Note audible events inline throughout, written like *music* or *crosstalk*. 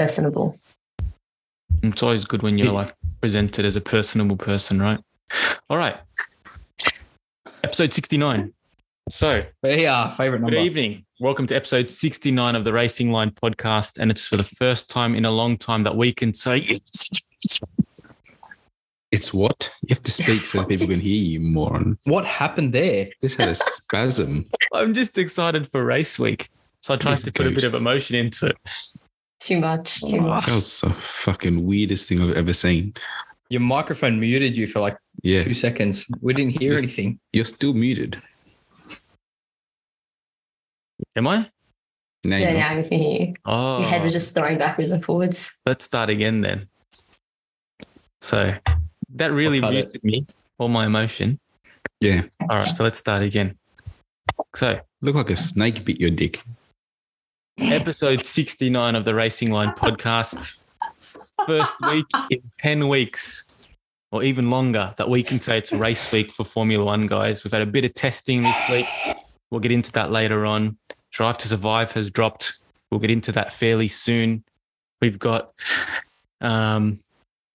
personable. It's always good when you're like presented as a personable person, right? All right. Episode 69. So, Yeah, favorite number. good evening. Welcome to episode 69 of the Racing Line podcast. And it's for the first time in a long time that we can say It's what? You have to speak so people can hear you, moron. What happened there? Just had a spasm. I'm just excited for race week. So I tried Yes, to put a bit of emotion into it. Too much, too Oh. much. That was the fucking weirdest thing I've ever seen. Your microphone muted you for like Yeah, two seconds. We didn't hear Yes. anything. you're still muted. Am I? No, Yeah, now I can hear you. Oh, Your head was oh. just throwing backwards and forwards. let's start again then. So that really I'll it. muted me, all my emotion. Yeah, All right, so let's start again. So, look like a snake bit your dick. Episode 69 of the Racing Line podcast. First week in 10 weeks, or even longer, that we can say it's race week for Formula One guys. We've had a bit of testing this week. We'll get into that later on. Drive to Survive has dropped. We'll get into that fairly soon. We've got um,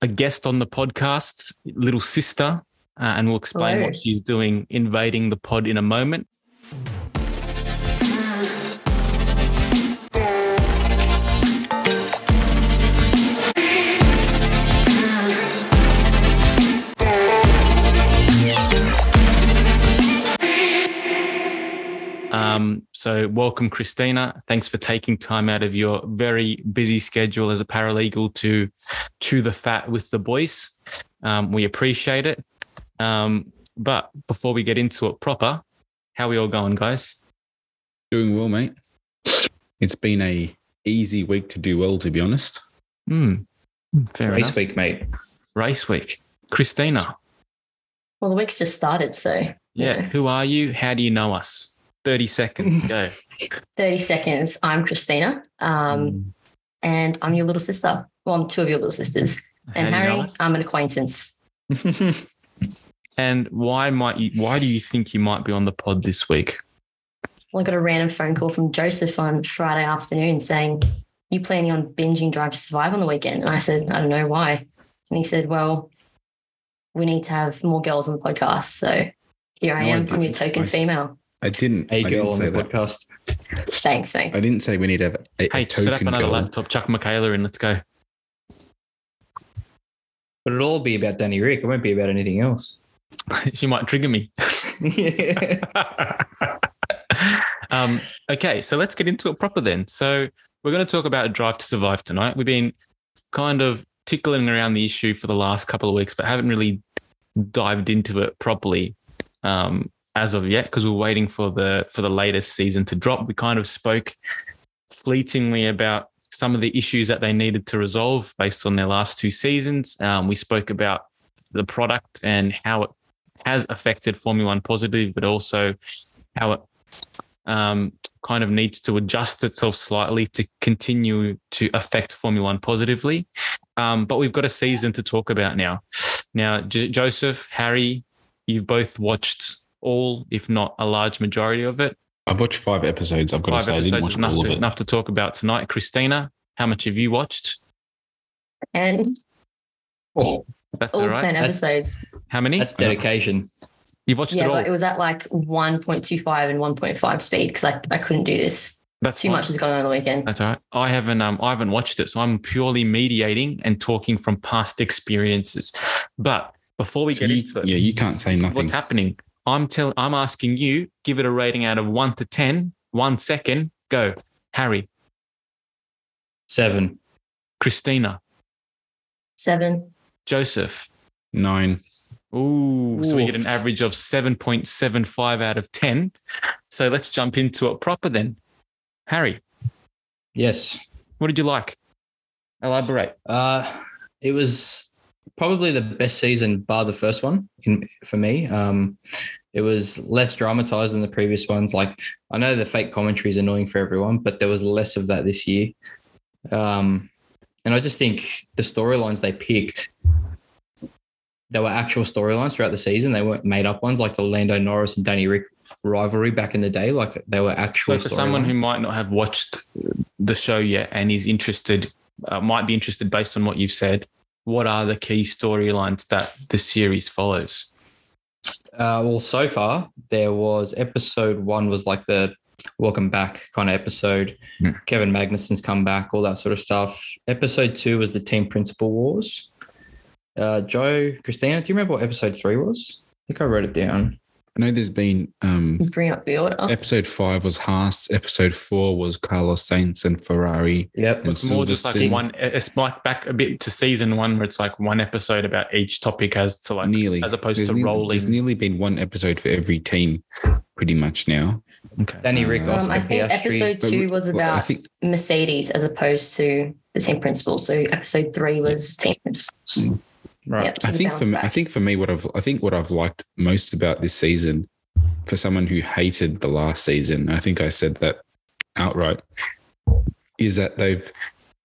a guest on the podcast, little sister, uh, and we'll explain Hello. what she's doing invading the pod in a moment. Um, so, welcome, Christina. Thanks for taking time out of your very busy schedule as a paralegal to chew the fat with the boys. Um, we appreciate it. Um, but before we get into it proper, how are we all going, guys? Doing well, mate. It's been a easy week to do well, to be honest. Hmm. Fair Race enough. week, mate. Race week. Christina. Well, the week's just started, so Yeah. Yeah. Who are you? How do you know us? 30 seconds. Go. 30 seconds. I'm Christina, um, Mm. and I'm your little sister. Well, I'm two of your little sisters. And do Harry? I'm an acquaintance. *laughs* and why might you why do you think you might be on the pod this week? Well, I got a random phone call from Joseph on Friday afternoon saying, You planning on binging Drive to Survive on the weekend? And I said, I don't know why. And he said, Well, we need to have more girls on the podcast. So here I am. I'm your token I female. I didn't. a I girl didn't on say the that. podcast. Thanks, thanks. I didn't say we need to have a, a Hey, set up token another girl. laptop, chuck Michaela in, let's go. But it'll all be about Danny Rick. It won't be about anything else. *laughs* she might trigger me. *laughs* *laughs* um, okay, so let's get into it proper then. So we're going to talk about a Drive to Survive tonight. We've been kind of tickling around the issue for the last couple of weeks, but haven't really dived into it properly um, as of yet because we're waiting for the for the latest season to drop. We kind of spoke fleetingly about some of the issues that they needed to resolve based on their last two seasons. Um, we spoke about the product and how it has affected Formula One positively, but also how it um, kind of needs to adjust itself slightly to continue to affect Formula One positively. Um, but we've got a season to talk about now. Now, J- Joseph, Harry, you've both watched all, if not a large majority of it. I've watched five episodes. I've got Five to say, I episodes didn't watch enough all to, of it. enough to talk about tonight. Christina, how much have you watched? And oh, That's all all right. 10 That's- episodes. How many? that's dedication. You've watched Yeah, it all. but it was at like 1.25 and 1.5 speed because I, I couldn't do this. That's Too fine. much is going on the weekend. That's all right. I haven't um I haven't watched it, so I'm purely mediating and talking from past experiences. But before we So get you- into it, yeah, you can't say nothing. what's happening? I'm telling I'm asking you, give it a rating out of one to 10. One second. Go. Harry, Seven. Christina, Seven. Joseph. Nine. Ooh, so we get an average of 7.75 out of 10. So let's jump into it proper then. Harry, Yes. what did you like? Elaborate. Uh, it was probably the best season, bar the first one in, for me. Um, it was less dramatized than the previous ones. Like I know the fake commentary is annoying for everyone, but there was less of that this year. Um, and I just think the storylines they picked, they were actual storylines throughout the season. They weren't made up ones like the Lando Norris and Danny Rick rivalry back in the day. Like they were actual. So for someone who might not have watched the show yet and is interested uh, might be interested based on what you've said. What are the key storylines that the series follows? Uh, well, so far there was episode one was like the welcome back kind of episode. Hmm. Kevin Magnussen's come back, all that sort of stuff. Episode two was the team principal wars. Uh, Joe, Christina, do you remember what episode three was? I think I wrote it down. I know there's been um, Bring up the order. episode five was Haas, episode four was Carlos Sainz and Ferrari. Yep. And It's more just like Sea. one. It's like back a bit to season one, where it's like one episode about each topic as to like nearly as opposed There's to nearly- rolling. There's nearly been one episode for every team, pretty much now. Okay. Danny Uh, Rick, Um, Um, I think Piastri. episode But two was about I think Mercedes as opposed to the team principal. So episode three was team principals. Right. Yep, so I think for bounce me, I think for me, what I've I think what I've liked most about this season, for someone who hated the last season, I think I said that outright, is that they've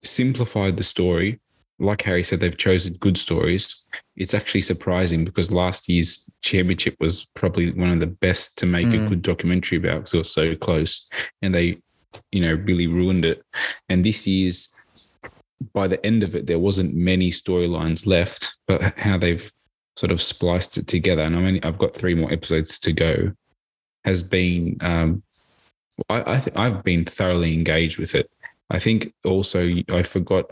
simplified the story. Like Harry said, they've chosen good stories. It's actually surprising because last year's championship was probably one of the best to make a Mm. good documentary about because it was so close, and they, you know, really ruined it. And this year's by the end of it, there wasn't many storylines left, but how they've sort of spliced it together, and I mean, I've got three more episodes to go, has been um, I, I th- I've been thoroughly engaged with it. I think also I forgot,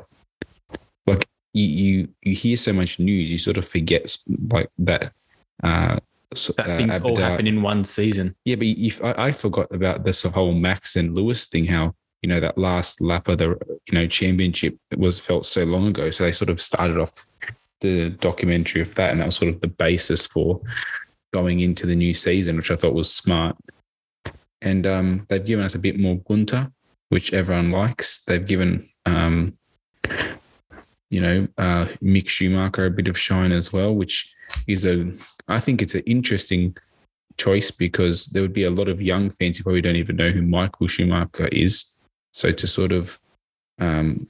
like you you you hear so much news, you sort of forget like that. Uh, so- that uh, things all happen in one season. yeah, but if I, I forgot about this whole Max and Lewis thing, how you know that last lap of the you know championship was felt so long ago. So they sort of started off the documentary of that, and that was sort of the basis for going into the new season, which I thought was smart. And um, they've given us a bit more Gunter, which everyone likes. They've given um, you know uh, Mick Schumacher a bit of shine as well, which is a I think it's an interesting choice because there would be a lot of young fans who probably don't even know who Michael Schumacher is. So to sort of um,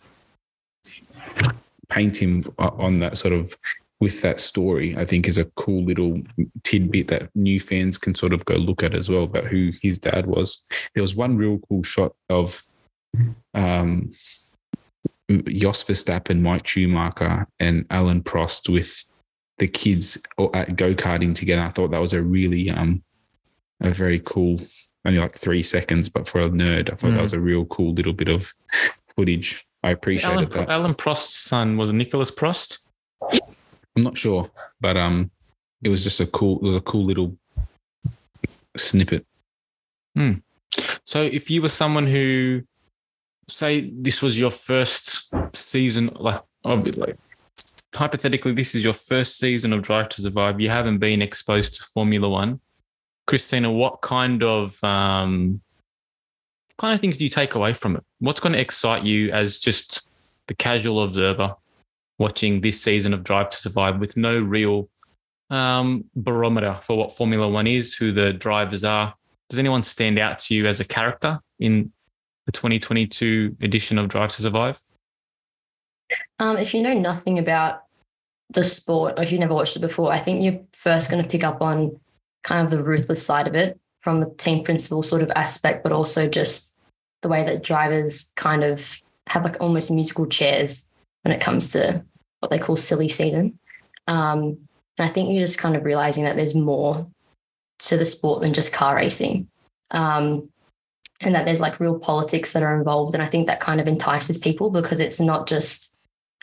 paint him on that sort of with that story, I think is a cool little tidbit that new fans can sort of go look at as well about who his dad was. There was one real cool shot of um, Jos Verstappen, Mike Schumacher, and Alain Prost with the kids go karting together. I thought that was a really um a very cool, only like three seconds, but for a nerd, I thought that Mm. was a real cool little bit of footage. I Alain, appreciated Pro- that. Alain Prost's son was Nicolas Prost. I'm not sure, but um, it was just a cool. It was a cool little snippet. So if you were someone who, say, this was your first season, like, like hypothetically, this is your first season of Drive to Survive. You haven't been exposed to Formula One. Christina, what kind of um, kind of things do you take away from it? What's going to excite you as just the casual observer watching this season of Drive to Survive with no real um, barometer for what Formula One is, who the drivers are? Does anyone stand out to you as a character in the 2022 edition of Drive to Survive? Um, if you know nothing about the sport or if you've never watched it before, I think you're first going to pick up on kind of the ruthless side of it from the team principal sort of aspect, but also just the way that drivers kind of have like almost musical chairs when it comes to what they call silly season. Um, and I think you're just kind of realizing that there's more to the sport than just car racing. Um, and that there's like real politics that are involved. And I think that kind of entices people because it's not just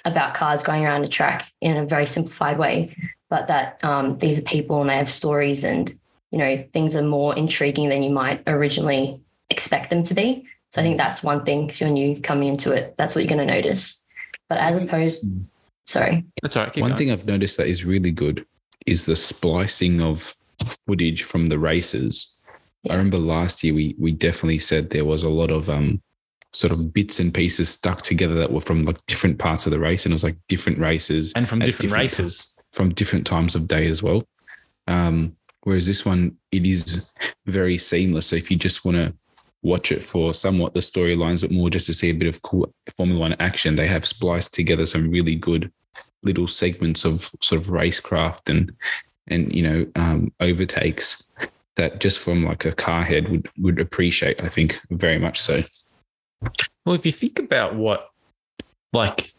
about cars going around a track in a very simplified way, but that um, these are people and they have stories and, you know, things are more intriguing than you might originally expect them to be. So I think that's one thing if you're new coming into it, that's what you're going to notice. But as opposed, sorry. That's all right. One going. thing I've noticed that is really good is the splicing of footage from the races. Yeah. I remember last year we we definitely said there was a lot of um sort of bits and pieces stuck together that were from like different parts of the race, and it was like different races and from different, different races. From different times of day as well. Um, whereas this one, it is very seamless. So if you just want to watch it for somewhat the storylines, but more just to see a bit of cool Formula One action, they have spliced together some really good little segments of sort of racecraft and and you know um, overtakes that just from like a car head would would appreciate. I think very much so. Well, if you think about what like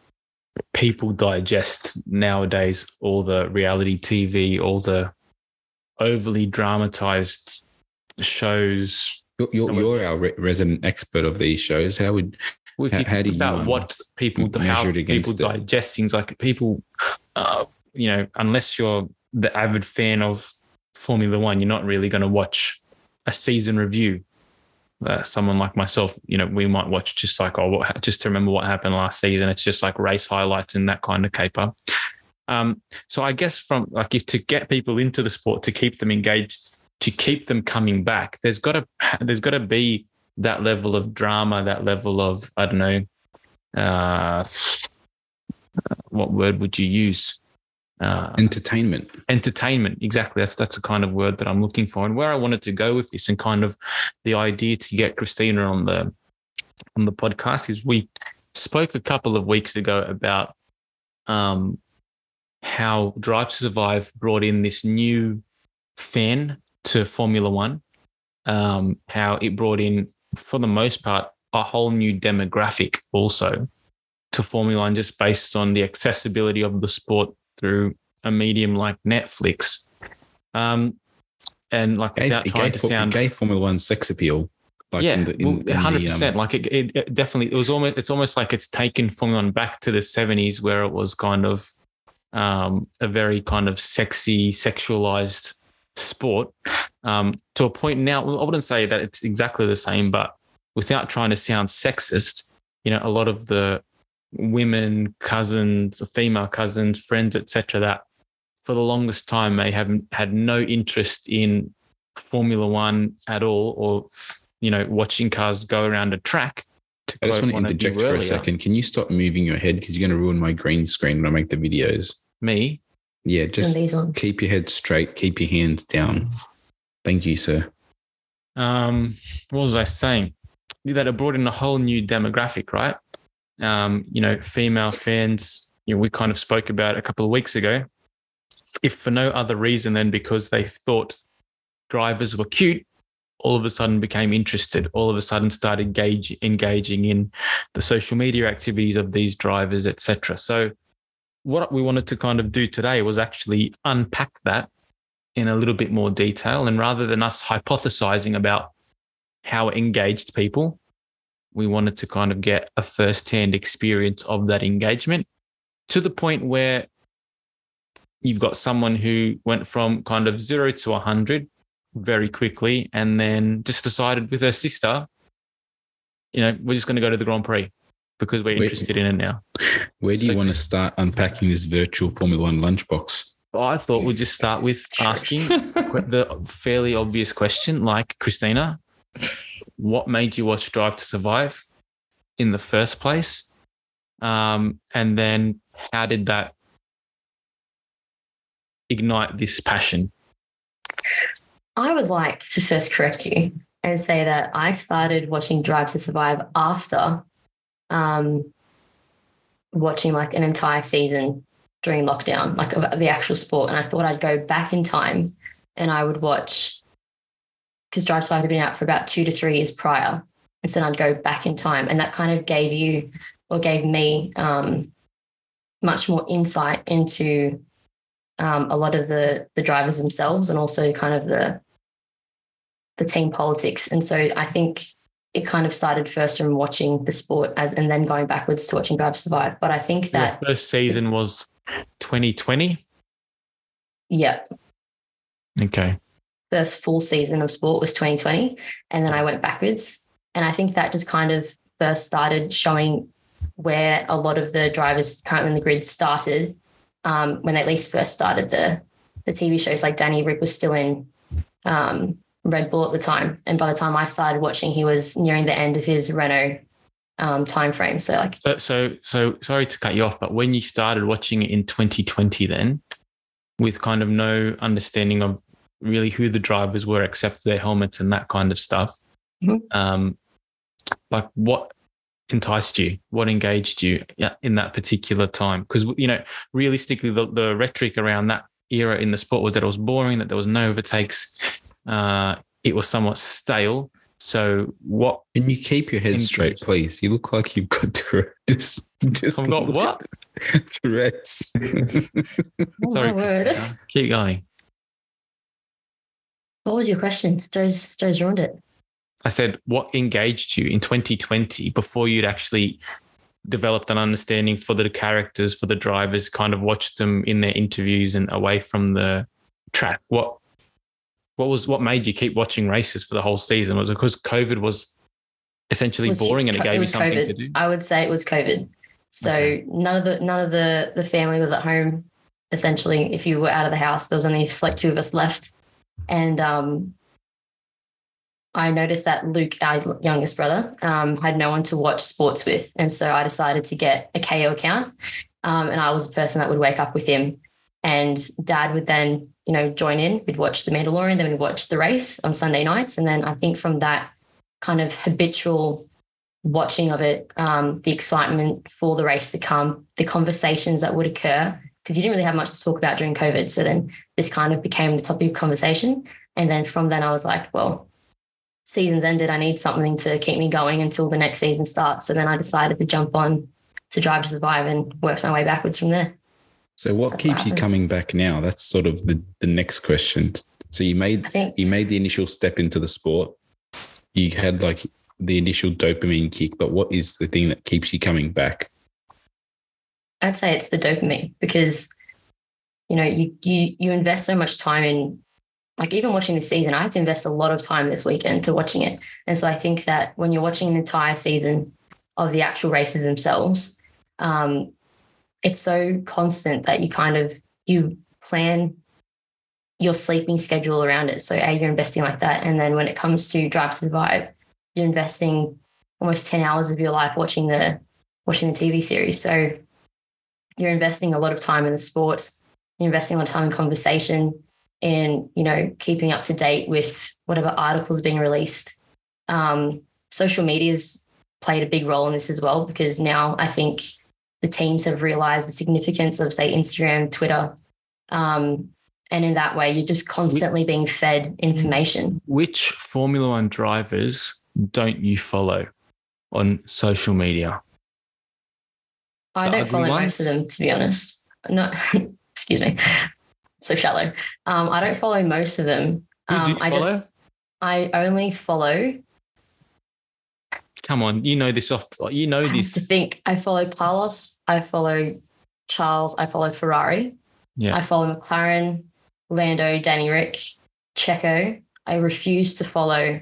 people digest nowadays all the reality TV, all the overly dramatized shows. You're, you're, you're our re- resident expert of these shows. How would If How- you how do you, about um, what people measure how it people it? digest things, like people, uh, you know, unless you're the avid fan of Formula One, you're not really going to watch a season review. Uh, someone like myself, you know, we might watch just like oh, what, just to remember what happened last season. It's just like race highlights and that kind of caper. Um, so I guess from like if to get people into the sport to keep them engaged, to keep them coming back, there's got to there's got to be that level of drama, that level of I don't know, uh, what word would you use? Uh, entertainment? entertainment exactly. That's that's the kind of word that i'm looking for. And where i wanted to go with this and kind of the idea to get christina on the on the podcast is we spoke a couple of weeks ago about um how drive to survive brought in this new fan to formula one. Um how it brought in for the most part a whole new demographic also to formula one just based on the accessibility of the sport through a medium like Netflix. Um, and like without it trying gave, to sound, gave Formula One sex appeal. Like yeah, in the, in, in hundred um, percent. Like it, it, it definitely, it was almost, it's almost like it's taken Formula One back to the seventies, where it was kind of um, a very kind of sexy, sexualized sport. Um, to a point now, I wouldn't say that it's exactly the same, but without trying to sound sexist, you know, a lot of the women, cousins, female cousins, friends, etc., that for the longest time may have had no interest in Formula One at all, or you know, watching cars go around a track. To I just want to one of you interject for a second. Can you stop moving your head because you're going to ruin my green screen when I make the videos? Me, Yeah, just these ones. keep your head straight. Keep your hands down. Thank you, sir. um, what was I saying? That it brought in a whole new demographic, right? Um, you know, female fans. You know, we kind of spoke about a couple of weeks ago. If for no other reason than because they thought drivers were cute, all of a sudden became interested. All of a sudden started engage, engaging in the social media activities of these drivers, etc. So, what we wanted to kind of do today was actually unpack that in a little bit more detail. And rather than us hypothesizing about how engaged people, we wanted to kind of get a first-hand experience of that engagement to the point where you've got someone who went from kind of zero to 100 very quickly and then just decided with her sister, you know, we're just going to go to the Grand Prix because we're Wait. interested in it now. Where do you want to start unpacking this virtual Formula One lunchbox? I thought we'd just start with asking *laughs* the fairly obvious question like Christina, what made you watch Drive to Survive in the first place? Um, and then how did that ignite this passion? I would like to first correct you and say that I started watching Drive to Survive after um, watching like an entire season during lockdown, like the actual sport. And I thought I'd go back in time and I would watch because Drive to Survive had been out for about two to three years prior. And so I'd go back in time. And that kind of gave you or gave me um, much more insight into um, a lot of the the drivers themselves and also kind of the the team politics. And so I think it kind of started first from watching the sport as and then going backwards to watching Drive to Survive. But I think that the first season was 2020. yeah, Okay. First full season of sport was 2020. And then I went backwards. And I think that just kind of first started showing where a lot of the drivers currently in the grid started um, when they at least first started the the TV shows. Like Danny Rick was still in um, Red Bull at the time, and by the time I started watching, he was nearing the end of his Renault um, time frame. So like, So, so, so sorry to cut you off, but when you started watching it in 2020, then with kind of no understanding of really who the drivers were except for their helmets and that kind of stuff, Mhm. um, like what enticed you? What engaged you in that particular time? Because, you know, realistically, the, the rhetoric around that era in the sport was that it was boring, that there was no overtakes, uh, it was somewhat stale. So what? Can you keep your head Injuries. straight, please? You look like you've got *laughs* Tourette's. Just, just I've got what? at *laughs* Tourette's. *laughs* Sorry. Christina. Keep going. What was your question? Joe's Joe's ruined it. I said, what engaged you in 2020 before you'd actually developed an understanding for the characters, for the drivers, kind of watched them in their interviews and away from the track? What what was what made you keep watching races for the whole season? Was it because COVID was essentially Was boring and it gave you was something COVID. to do? I would say it was COVID. So Okay. none of the none of the the family was at home. Essentially, if you were out of the house, there was only select two of us left, and um, I noticed that Luke, our youngest brother, um, had no one to watch sports with, and so I decided to get a Kayo account, um, and I was the person that would wake up with him, and Dad would then you know join in. We'd watch the Mandalorian, then we'd watch the race on Sunday nights, and then I think from that kind of habitual watching of it, um, the excitement for the race to come, the conversations that would occur, because you didn't really have much to talk about during COVID. So then this kind of became the topic of conversation. And then from then I was like, well, season's ended. I need something to keep me going until the next season starts. So then I decided to jump on to Drive to Survive and work my way backwards from there. so, what That's keeps what you coming back now? That's sort of the, the next question. So, you made think you made the initial step into the sport. You had like the initial dopamine kick, but what is the thing that keeps you coming back? I'd say it's the dopamine because you know you you you invest so much time in like even watching this season I have to invest a lot of time this weekend to watching it. And so I think that when you're watching an entire season of the actual races themselves um, it's so constant that you kind of you plan your sleeping schedule around it. So a you're investing like that. And then when it comes to drive survive you're investing almost 10 hours of your life watching the watching the TV series. So you're investing a lot of time in the sport you're investing a lot of time in conversation in you know keeping up to date with whatever articles being released um, social media's played a big role in this as well because now i think the teams have realized the significance of say instagram twitter um, and in that way you're just constantly being fed information Which Formula One drivers don't you follow on social media? I don't ugly follow ones? most of them to be honest no *laughs* excuse me so shallow um, i don't follow most of them Who do um, you i follow? just I only follow. Come on, you know this off. You know I have to think. I follow Carlos. I follow Charles. I follow Ferrari. Yeah. I follow McLaren, Lando, Danny Rick, Checo. I refuse to follow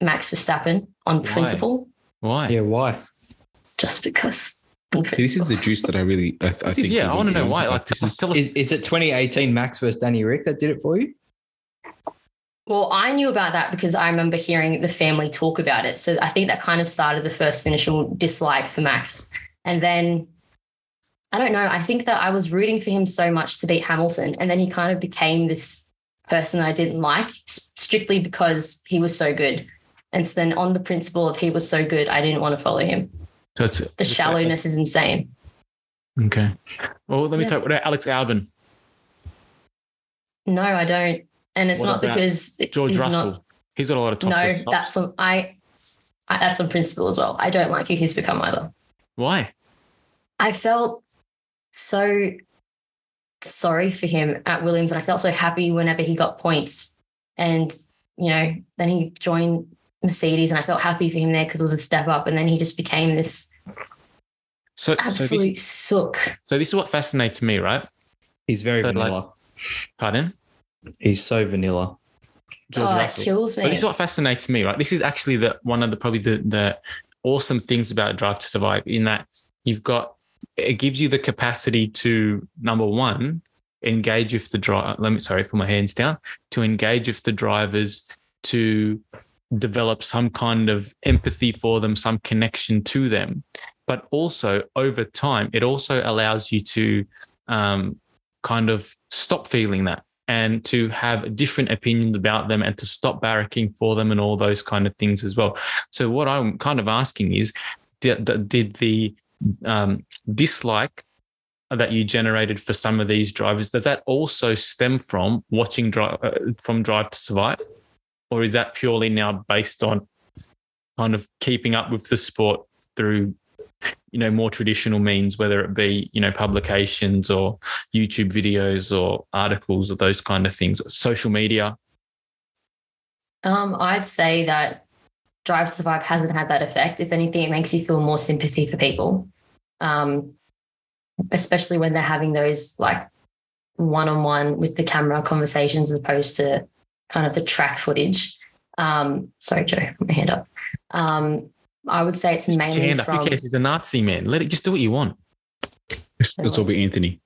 Max Verstappen on Why? principle, Why? Yeah, why? just because. On See, this is the juice that I really, I, I This is- think. yeah, I want to know why. Like, this is, tell us. Is, is it 2018 Max versus Danny Rick that did it for you? Well, I knew about that because I remember hearing the family talk about it. So I think that kind of started the first initial dislike for Max. And then I don't know, I think that I was rooting for him so much to beat Hamilton. And then he kind of became this person I didn't like strictly because he was so good. And so then on the principle of he was so good, I didn't want to follow him. So it's, The shallowness is insane. Okay. Well, let me Yeah. talk about Alex Albon, No, I don't. And it's What not because George he's not- Russell. he's got a lot of top no, stops. that's on I, I that's on principle as well. I don't like who he's become either. Why? I felt so sorry for him at Williams, and I felt so happy whenever he got points. And you know, then he joined Mercedes, and I felt happy for him there because it was a step up. And then he just became this So, so absolute this, sook. so this is what fascinates me, right? He's very So, like- vanilla. Pardon, He's so vanilla. Oh, George oh, Russell. it kills me. But this is what fascinates me, right? This is actually the one of the probably the the awesome things about Drive to Survive in that you've got it gives you the capacity to number one engage with the driver. Let me sorry, put my hands down to engage with the drivers to develop some kind of empathy for them, some connection to them. But also over time, it also allows you to um, kind of stop feeling that and to have different opinions about them and to stop barracking for them and all those kind of things as well. So what I'm kind of asking is, did, did the um, dislike that you generated for some of these drivers does that also stem from watching drive uh, from Drive to Survive, or is that purely now based on kind of keeping up with the sport through you know more traditional means whether it be you know publications or youtube videos or articles or those kind of things? Social media? Um, I'd say that Drive to Survive hasn't had that effect. If anything, it makes you feel more sympathy for people, um, especially when they're having those like one-on-one with the camera conversations as opposed to kind of the track footage. Um, sorry, Joe, put my hand up. Um, I would say it's Just mainly hand up. from. Who cares? He's a Nazi man. Let it just do what you want. This all be Anthony.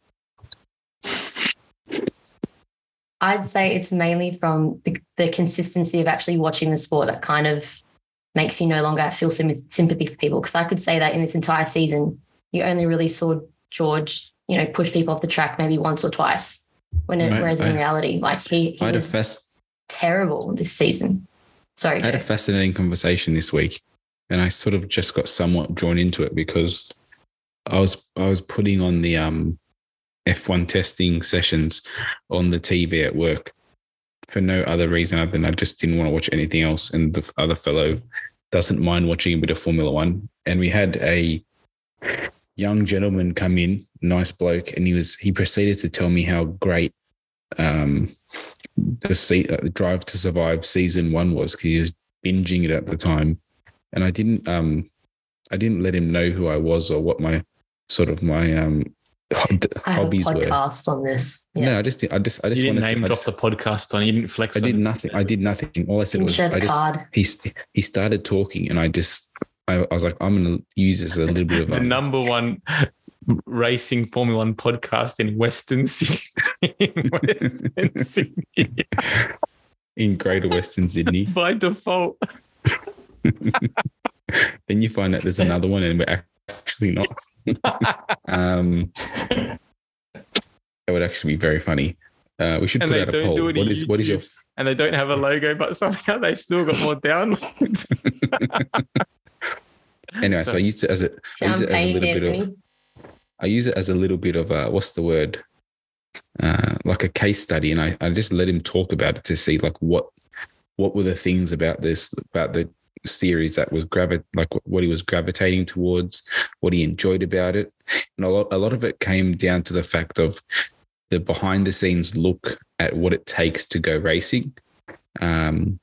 I'd say it's mainly from the, the consistency of actually watching the sport that kind of makes you no longer feel sym- sympathy for people. Because I could say that in this entire season, you only really saw George, you know, push people off the track maybe once or twice. When it, Right, whereas in reality, like he, he I was terrible this season. Sorry, I had a fascinating conversation this week, and I sort of just got somewhat drawn into it because I was I was putting on the um F1 testing sessions on the TV at work for no other reason other than I just didn't want to watch anything else, and the other fellow doesn't mind watching a bit of Formula One, and we had a young gentleman come in, nice bloke, and he was he proceeded to tell me how great um the se- uh, Drive to Survive season one was because he was binging it at the time, and I didn't um I didn't let him know who I was or what my sort of my um ho- d- I have a hobbies were. podcast on this. Yeah. No, I just I just I just you didn't wanted name to. Drop just- the podcast on. You didn't flex. I did on- nothing. I did nothing. All I said was I just card. he he started talking and I just I, I was like I'm gonna use this as a little bit of *laughs* the um, number one racing Formula One podcast in Western *laughs* Sydney. In Western Sydney in Greater Western Sydney. *laughs* by default. *laughs* then you find out there's another one and we're actually not. *laughs* um, that would actually be very funny. Uh, we should And put they out a don't poll. do What it in is what is your and they don't have a logo, but somehow they've still got more downloads. anyway? So I use it as a I use it as a little bit of Anthony. I use it as a little bit of a what's the word? Uh, like a case study, and I, I just let him talk about it to see like what what were the things about this about the series that was gravi- like what he was gravitating towards, what he enjoyed about it, and a lot a lot of it came down to the fact of the behind the scenes look at what it takes to go racing, um,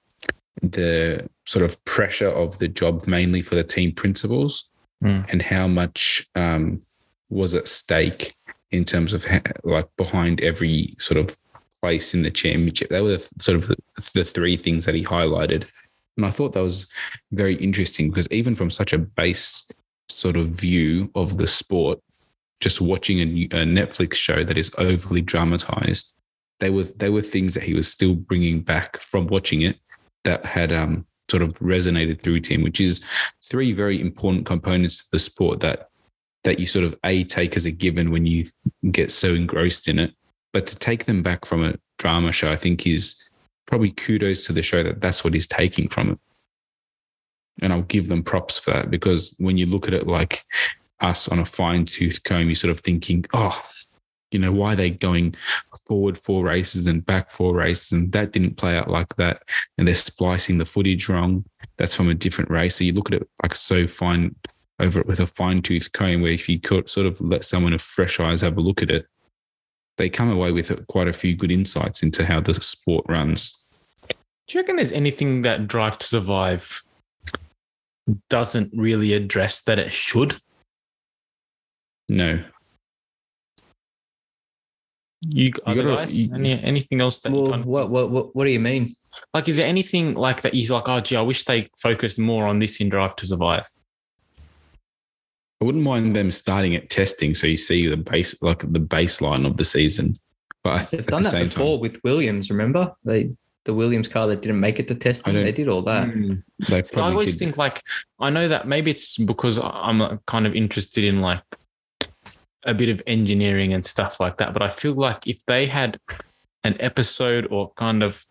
the sort of pressure of the job mainly for the team principals, Mm. and how much um, was at stake in terms of ha- like behind every sort of place in the championship. They were sort of the, the three things that he highlighted. And I thought that was very interesting because even from such a base sort of view of the sport, just watching a, new- a Netflix show that is overly dramatized, they were they were things that he was still bringing back from watching it that had um, sort of resonated through to him, which is three very important components to the sport that that you sort of a take as a given when you get so engrossed in it, but to take them back from a drama show, I think is probably kudos to the show that that's what he's taking from it. And I'll give them props for that because when you look at it like us on a fine tooth comb, you're sort of thinking, oh, you know, why are they going forward four races and back four races? And that didn't play out like that. And they're splicing the footage wrong. That's from a different race. So you look at it like so fine over it with a fine tooth comb, where if you could sort of let someone with fresh eyes have a look at it, they come away with quite a few good insights into how the sport runs. Do you reckon there's anything that Drive to Survive doesn't really address that it should? No, You, other gotta- guys? you- Any, anything else that you Well, kind of, what, what what what do you mean? like? Is there anything like that? You're like, oh, gee, I wish they focused more on this in Drive to Survive. I wouldn't mind them starting at testing, so you see the base, like the baseline of the season. But I They've done the that same before time, with Williams. Remember they the Williams car that didn't make it to testing. They did all that. Mm. See, I always did- think like I know that maybe it's because I'm kind of interested in like a bit of engineering and stuff like that. But I feel like if they had an episode or kind of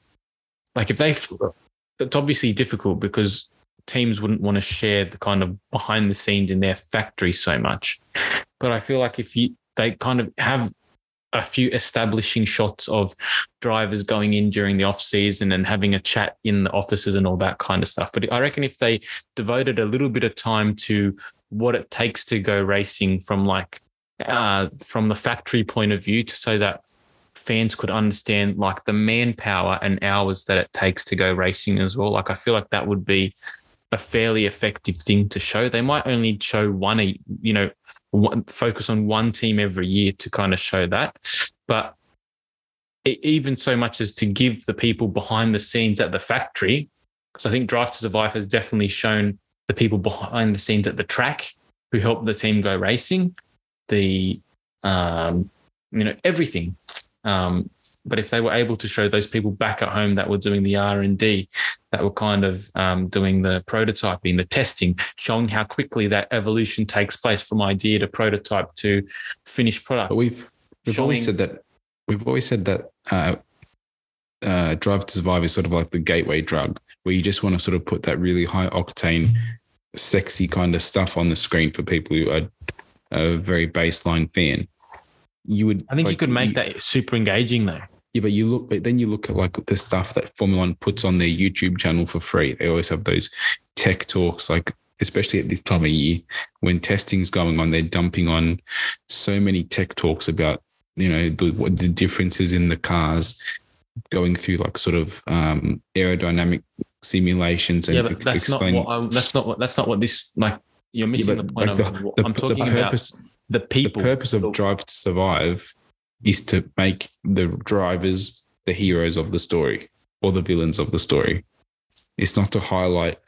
like if they, it's obviously difficult because teams wouldn't want to share the kind of behind the scenes in their factory so much. But I feel like if you they kind of have a few establishing shots of drivers going in during the off season and having a chat in the offices and all that kind of stuff. But I reckon if they devoted a little bit of time to what it takes to go racing from like uh, from the factory point of view, to so that fans could understand like the manpower and hours that it takes to go racing as well. Like I feel like that would be a fairly effective thing to show. They might only show one, you know, one, focus on one team every year to kind of show that. But even so much as to give the people behind the scenes at the factory, because I think Drive to Survive has definitely shown the people behind the scenes at the track who helped the team go racing, the um, you know everything. Um, but if they were able to show those people back at home that were doing the R and D, that were kind of um, doing the prototyping, the testing, showing how quickly that evolution takes place from idea to prototype to finished product. But we've we've showing, always said that we've always said that uh, uh, Drive to Survive is sort of like the gateway drug, where you just want to sort of put that really high octane, sexy kind of stuff on the screen for people who are a very baseline fan. You would. I think like, you could make you, that super engaging though. Yeah, but you look, but then you look at like the stuff that Formula One puts on their YouTube channel for free. They always have those tech talks, like especially at this time of year when testing's going on, they're dumping on so many tech talks about you know the what the differences in the cars, going through like sort of um, aerodynamic simulations. And yeah, but that's explain, not what I'm, that's not what that's not what this like. You're missing yeah, the point like of the, what the, I'm talking the purpose, about. The people. The purpose of Drive to Survive is to make the drivers the heroes of the story or the villains of the story. It's not to highlight,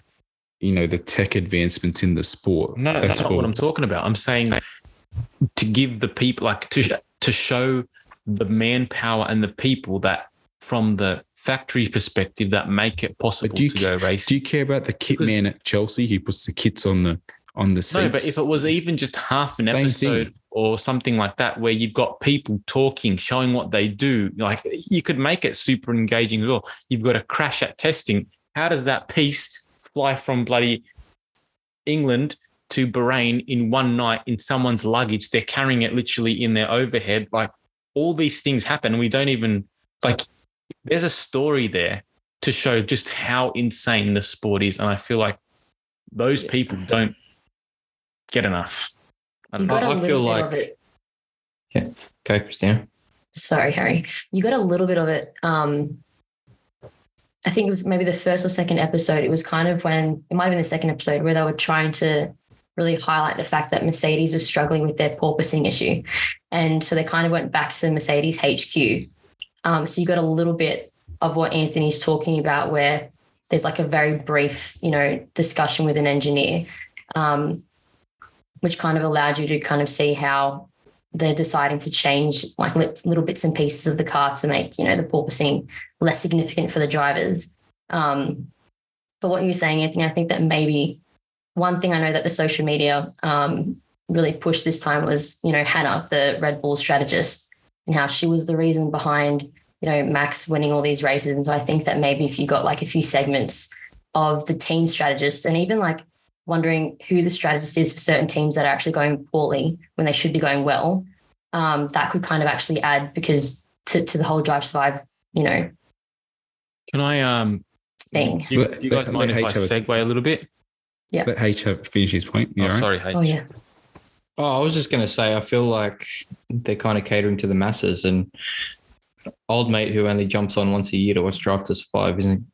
you know, the tech advancements in the sport. No, that's, that's not what I'm talking about. I'm saying to give the people like to to show the manpower and the people that from the factory perspective that make it possible to go race. Do you care about the kit because, man at Chelsea who puts the kits on the on the seats? No, but if it was even just half an episode or something like that where you've got people talking, showing what they do. Like you could make it super engaging as well. You've got a crash at testing. How does that piece fly from bloody England to Bahrain in one night in someone's luggage? They're carrying it literally in their overhead. Like all these things happen. And we don't even like there's a story there to show just how insane the sport is. And I feel like those people don't get enough. You got I, a I feel like. Yeah. Okay, Christina. Sorry, Harry. You got a little bit of it. Um, I think it was maybe the first or second episode. It was kind of when it might have been the second episode where they were trying to really highlight the fact that Mercedes was struggling with their porpoising issue. And so they kind of went back to the Mercedes HQ. Um, so you got a little bit of what Anthony's talking about where there's like a very brief, you know, discussion with an engineer. Um, which kind of allowed you to kind of see how they're deciding to change like little bits and pieces of the car to make you know the porpoising less significant for the drivers. Um, but what you were saying, Anthony, I think that maybe one thing I know that the social media um, really pushed this time was you know Hannah, the Red Bull strategist, and how she was the reason behind you know Max winning all these races. And so I think that maybe if you got like a few segments of the team strategists and even like wondering who the strategist is for certain teams that are actually going poorly when they should be going well, um, that could kind of actually add because to, to the whole drive survive, you know. Can I um thing? You, you guys mind if I segue a little bit? Yeah. Let H finish his point. Yeah, oh, right? sorry, H. Oh yeah. Oh, I was just going to say, I feel like they're kind of catering to the masses, and old mate who only jumps on once a year to watch Drive to Survive isn't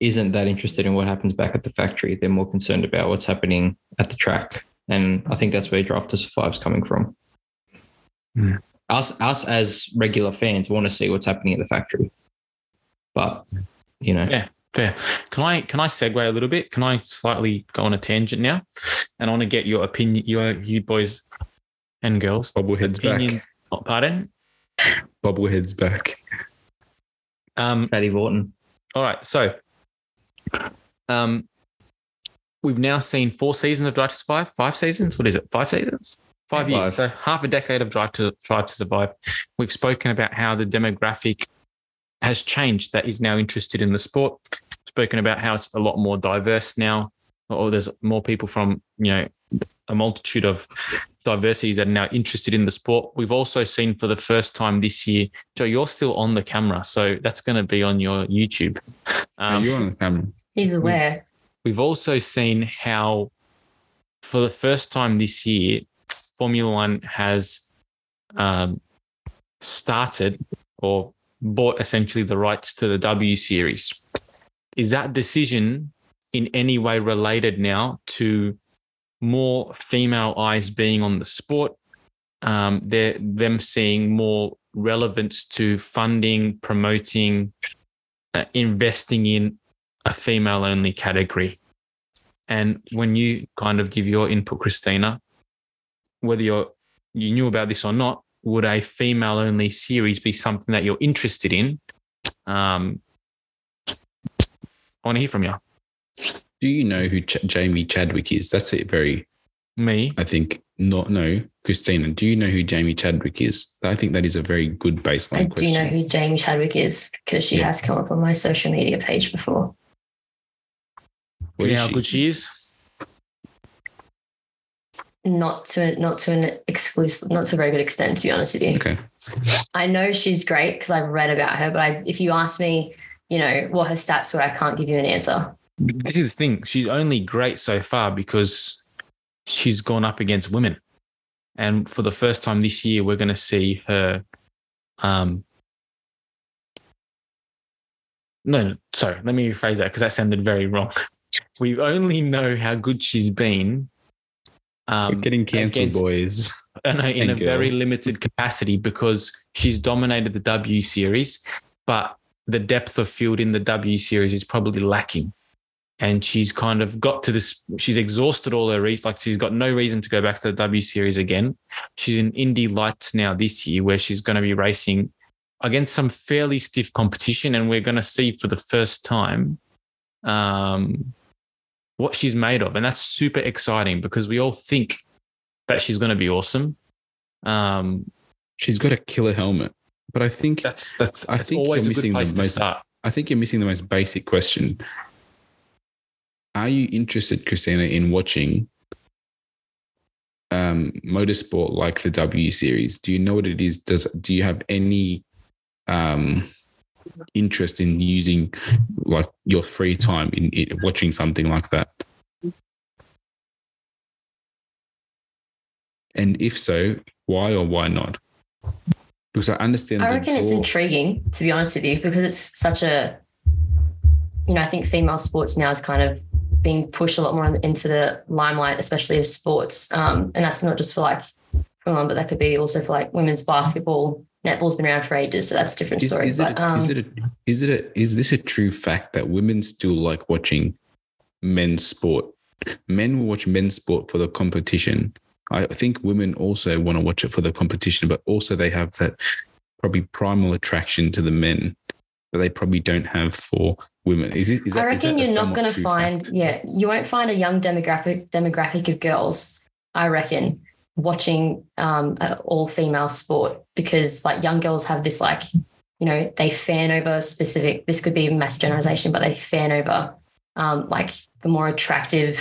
isn't that interested in what happens back at the factory. They're more concerned about what's happening at the track. And I think that's where Drive to Survive is coming from. Mm. Us, us as regular fans want to see what's happening at the factory. But, you know. Yeah, fair. Can I can I segue a little bit? Can I slightly go on a tangent now? And I want to get your opinion, your you boys and girls. Bobbleheads opinion, back. Oh, pardon? Bobbleheads back. Um, Paddy Vorton. All right. So um, we've now seen four seasons of Drive to Survive. Five seasons. What is it? Five seasons. Five, years. So half a decade of Drive to Drive to Survive. We've spoken about how the demographic has changed that is now interested in the sport. Spoken about how it's a lot more diverse now, or there's more people from you know a multitude of diversities that are now interested in the sport. We've also seen for the first time this year, Joe, you're still on the camera, so that's going to be on your YouTube. Are Um, you on the camera? He's aware. we've also seen how, for the first time this year, Formula One has um, started or bought essentially the rights to the W Series. Is that decision in any way related now to more female eyes being on the sport? Um, they're them seeing more relevance to funding, promoting, uh, investing in a female only category. And when you kind of give your input, Christina, whether you're you knew about this or not, would a female only series be something that you're interested in? Um, I want to hear from you. Do you know who Ch- Jamie Chadwick is? That's it. Very, Me, I think, not no. Christina, do you know who Jamie Chadwick is? I think that is a very good baseline I do question. know who Jamie Chadwick is because she Yeah. has come up on my social media page before. do you know how good she is? Not to not to an exclusive, not to a very good extent, to be honest with you. Okay. I know she's great because I've read about her, but I, if you ask me, you know, what her stats were, I can't give you an answer. This is the thing. She's only great so far because she's gone up against women. And for the first time this year, we're going to see her. Um, no, no, sorry, let me rephrase that because that sounded very wrong. *laughs* We only know how good she's been. Um, We're getting cancelled, against- boys. I *laughs* know in a very limited capacity because she's dominated the W series, but the depth of field in the W series is probably lacking. And she's kind of got to this, she's exhausted all her reasons. Like she's got no reason to go back to the W series again. She's in Indy Lights now this year, where she's going to be racing against some fairly stiff competition. And we're going to see for the first time um, what she's made of. And that's super exciting because we all think that she's going to be awesome. Um, She's got a killer helmet, but I think that's that's I that's think always you're missing the most-. I think you're missing the most basic question. Are you interested, Christina, in watching um, motorsport like the W Series? Do you know what it is? Does do you have any um, interest in using like your free time in, in watching something like that? And if so, why or why not? Because I understand. I reckon it's intriguing, to be honest with you, because it's such a, you know, I think female sports now is kind of being pushed a lot more into the limelight, especially of sports. Um, and that's not just for like Formula but that could be also for like women's basketball. Netball's been around for ages, so that's a different Is, story. is, but it, um, is it a, is it a, is this a true fact that women still like watching men's sport? Men will watch men's sport for the competition. I think women also want to watch it for the competition, but also they have that probably primal attraction to the men that they probably don't have for women. Is, it, is that, I is that reckon a you're not going to find, fact? yeah, you won't find a young demographic demographic of girls. I reckon watching um, all female sport because like young girls have this like, you know, they fan over specific. This could be mass generalization, but they fan over um, like the more attractive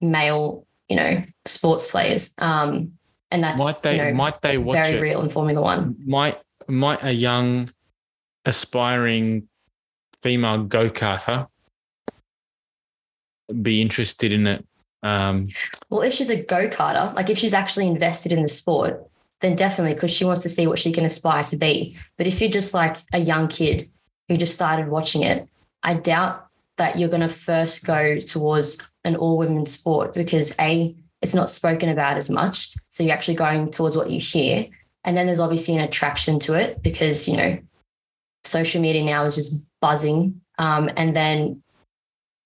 male, you know, sports players. Um, and that's Might they you know, might they watch very it? real in Formula One. Might might a young aspiring female go karter be interested in it? Um, Well, if she's a go karter, like if she's actually invested in the sport, then definitely because she wants to see what she can aspire to be. But if you're just like a young kid who just started watching it, I doubt that you're going to first go towards an all women sport because A, it's not spoken about as much. So you're actually going towards what you hear. And then there's obviously an attraction to it because, you know, social media now is just buzzing. Um, and then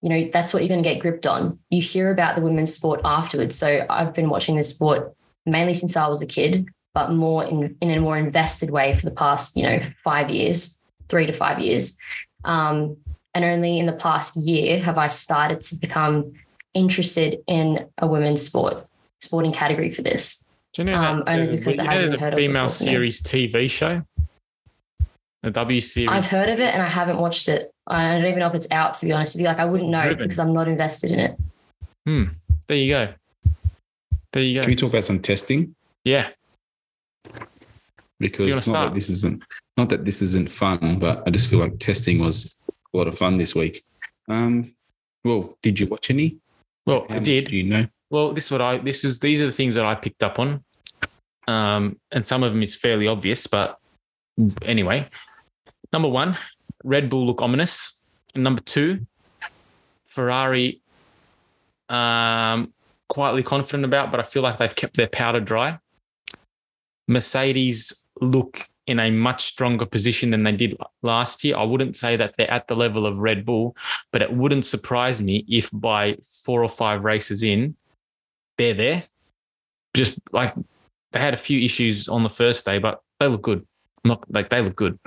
you know, that's what you're going to get gripped on. You hear about the women's sport afterwards. So I've been watching this sport mainly since I was a kid, but more in, in a more invested way for the past, you know, five years, three to five years. Um, and only in the past year have I started to become interested in a women's sport, sporting category for this. do you know Um, only because know hasn't there's heard a of female before for me. series TV show, a W series? I've heard of it and I haven't watched it. I don't even know if it's out, to be honest with you. Like, I wouldn't know Driven. because I'm not invested in it. Hmm. There you go. there you go. Can we talk about some testing? yeah, Because not start? that this isn't not that this isn't fun, but I just feel like testing was a lot of fun this week. Um, well, did you watch any? well, How I did. Do you know? Well, this is what I this is these are the things that I picked up on. Um, and some of them is fairly obvious, but anyway. Number one, Red Bull look ominous. And number two, Ferrari um quietly confident about, but I feel like they've kept their powder dry. Mercedes look in a much stronger position than they did last year. I wouldn't say that they're at the level of Red Bull, but it wouldn't surprise me if by four or five races in, they're there. Just like they had a few issues on the first day, but they look good. Not like they look good.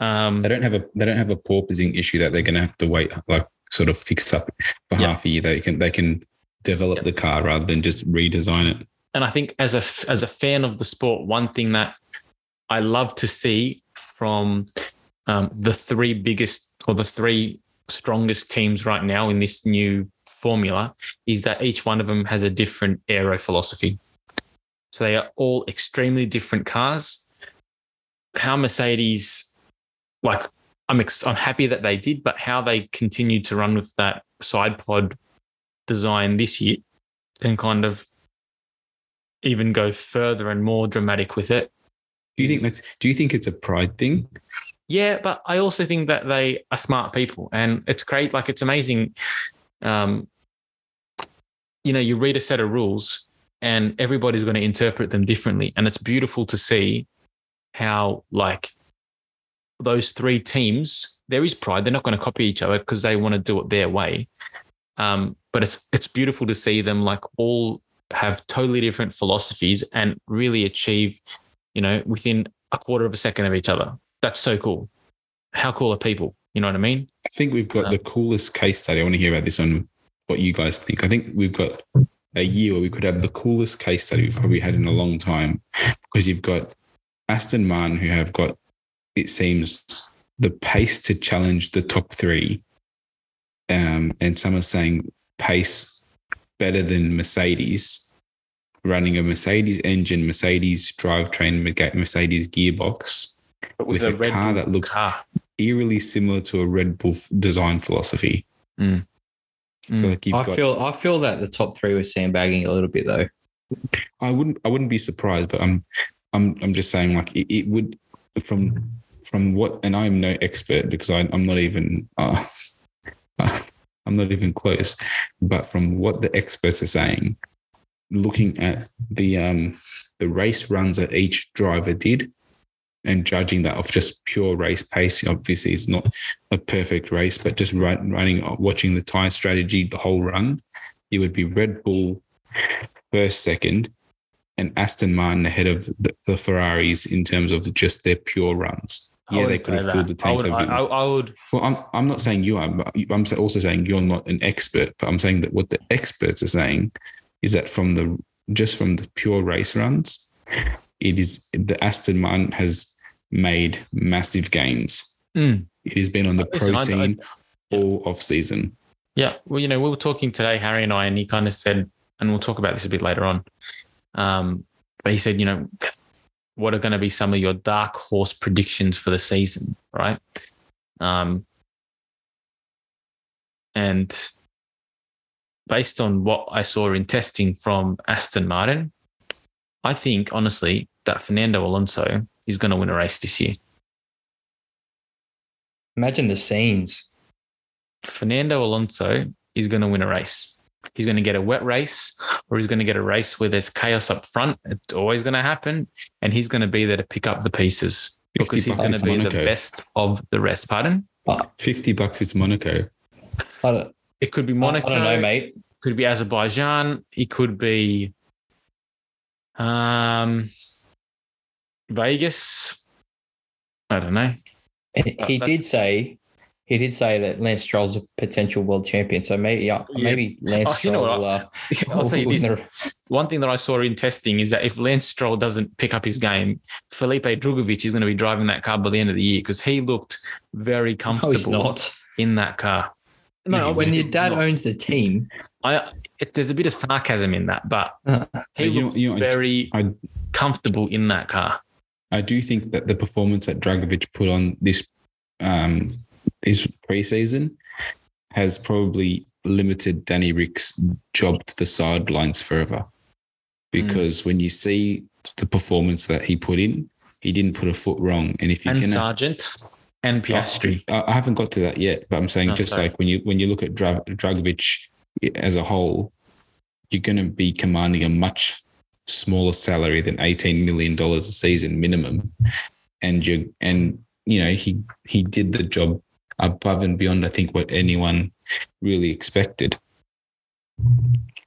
Um, They don't have a they don't have a porpoising issue that they're going to have to wait like sort of fix up for Yeah. half a year. They can they can develop Yeah. the car rather than just redesign it. and I think as a as a fan of the sport, one thing that I love to see from um, the three biggest or the three strongest teams right now in this new formula is that each one of them has a different aero philosophy. So they are all extremely different cars. How Mercedes, like, I'm ex- I'm happy that they did, but how they continued to run with that side pod design this year and kind of even go further and more dramatic with it. Do you think that's do you think it's a pride thing? Yeah, but I also think that they are smart people and it's great. Like it's amazing. Um, you know, you read a set of rules and everybody's going to interpret them differently. And it's beautiful to see how, like, those three teams, there is pride. They're not going to copy each other because they want to do it their way. Um, but it's it's beautiful to see them like all have totally different philosophies and really achieve, you know, within a quarter of a second of each other. That's so cool. How cool are people? You know what I mean? I think we've got Uh, the coolest case study. I want to hear about this one. What you guys think? I think we've got a year where we could have the coolest case study we've probably had in a long time because you've got Aston Martin who have got it seems the pace to challenge the top three, um, and some are saying pace better than Mercedes, running a Mercedes engine, Mercedes drivetrain, Mercedes gearbox, But with a car that looks car. eerily similar to a Red Bull design philosophy. Mm. So Mm. like you've I got, feel I feel that the top three were sandbagging a little bit though. I wouldn't, I wouldn't be surprised, but I'm, I'm, I'm just saying like it, it would from, from what, and I'm no expert because I, I'm not even, *laughs* uh, I'm not even close, but from what the experts are saying, looking at the, um, the race runs that each driver did, and judging that off just pure race pace. Obviously, it's not a perfect race, but just run, running, watching the tire strategy, the whole run, it would be Red Bull first, second, and Aston Martin ahead of the, the Ferraris in terms of just their pure runs. I Yeah, they could have filled the that. I tanks. would, a I, bit. I, would well, I'm, I'm not saying you are, but I'm also saying you're not an expert. But I'm saying that what the experts are saying is that from the just from the pure race runs, it is the Aston Martin has made massive gains. Mm. It has been on the Listen, protein all off season. Yeah. Well, you know, we were talking today, Harry and I, and he kind of said, and we'll talk about this a bit later on. Um, but he said, you know, what are going to be some of your dark horse predictions for the season, right? Um, and based on what I saw in testing from Aston Martin, I think honestly that Fernando Alonso is going to win a race this year. Imagine the scenes. Fernando Alonso is going to win a race. He's going to get a wet race or he's going to get a race where there's chaos up front. It's always going to happen. And he's going to be there to pick up the pieces because he's going to be the best of the rest. Pardon? 50 bucks, it's Monaco. I don't, It could be Monaco. I don't know, mate. Could be Azerbaijan. It could be um, Vegas. I don't know. He, Uh, he did say he did say that Lance Stroll's a potential world champion. So maybe yeah, Yeah. maybe *laughs* Lance Oh, you know Stroll. what? uh, *laughs* I'll tell you this. win the- One thing that I saw in testing is that if Lance Stroll doesn't pick up his game, Felipe Drugovich is going to be driving that car by the end of the year because he looked very No, comfortable not. in that car. No, when your dad not. owns the team, I it, there's a bit of sarcasm in that, but uh, he You know- looked you know, very I comfortable in that car. I do think that the performance that Drugovich put on this um this preseason has probably limited Danny Ric's job to the sidelines forever. Because hmm. when you see the performance that he put in, he didn't put a foot wrong. And if you And can Sargent and oh, Piastri. I I haven't got to that yet, but I'm saying Oh, just sorry. like when you when you look at Dra- Drugovich as a whole, you're going to be commanding a much smaller salary than 18 million dollars a season minimum, and you and you know he he did the job above and beyond I think what anyone really expected.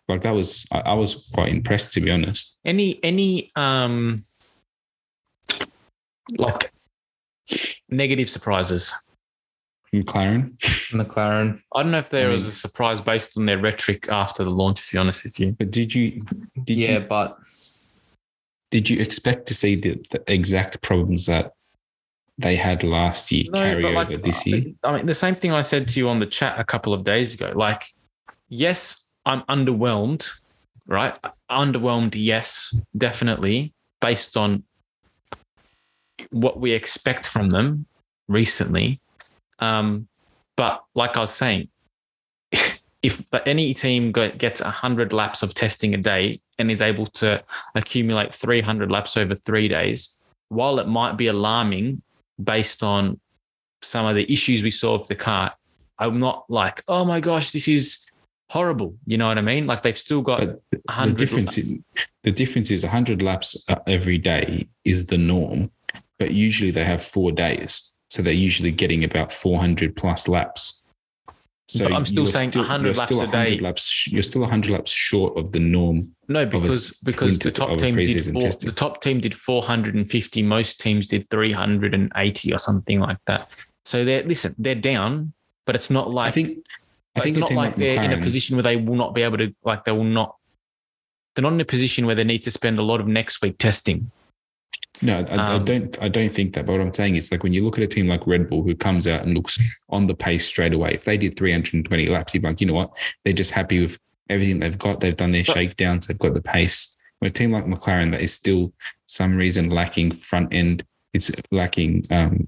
Like that was I, I was quite impressed to be honest. Any any um like negative surprises? McLaren, McLaren. I don't know if there I was a surprise based on their rhetoric after the launch, to be honest with you. but did you did yeah, you but did you expect to see the, the exact problems that they had last year carry over this year? I mean, the same thing I said to you on the chat a couple of days ago. Like, yes, I'm underwhelmed, right? Underwhelmed, yes, definitely, based on what we expect from them recently. Um, but like I was saying, *laughs* if but any team gets 100 laps of testing a day and is able to accumulate 300 laps over three days, while it might be alarming based on some of the issues we saw with the car, I'm not like, oh my gosh, this is horrible. You know what I mean? Like they've still got the 100 difference, is, the difference is 100 laps uh, every day is the norm, but usually they have four days, so they're usually getting about 400 plus laps. So But I'm still saying 100 laps still a day. Laps, you're still 100 laps short of the norm. No, because because the top team did four, the top team did 450. Most teams did 380 or something like that. So they're listen, they're down, but it's not like I think. I think it's not team like they're in a position where they will not be able to like they will not. They're not in a position where they need to spend a lot of next week testing. No, I, I Um, don't. I don't think that. But what I'm saying is, like when you look at a team like Red Bull, who comes out and looks on the pace straight away. If they did 320 laps, you'd be like, you know what? They're just happy with everything they've got. They've done their But- shakedowns. They've got the pace. When a team like McLaren that is still some reason lacking front end, it's lacking. Um,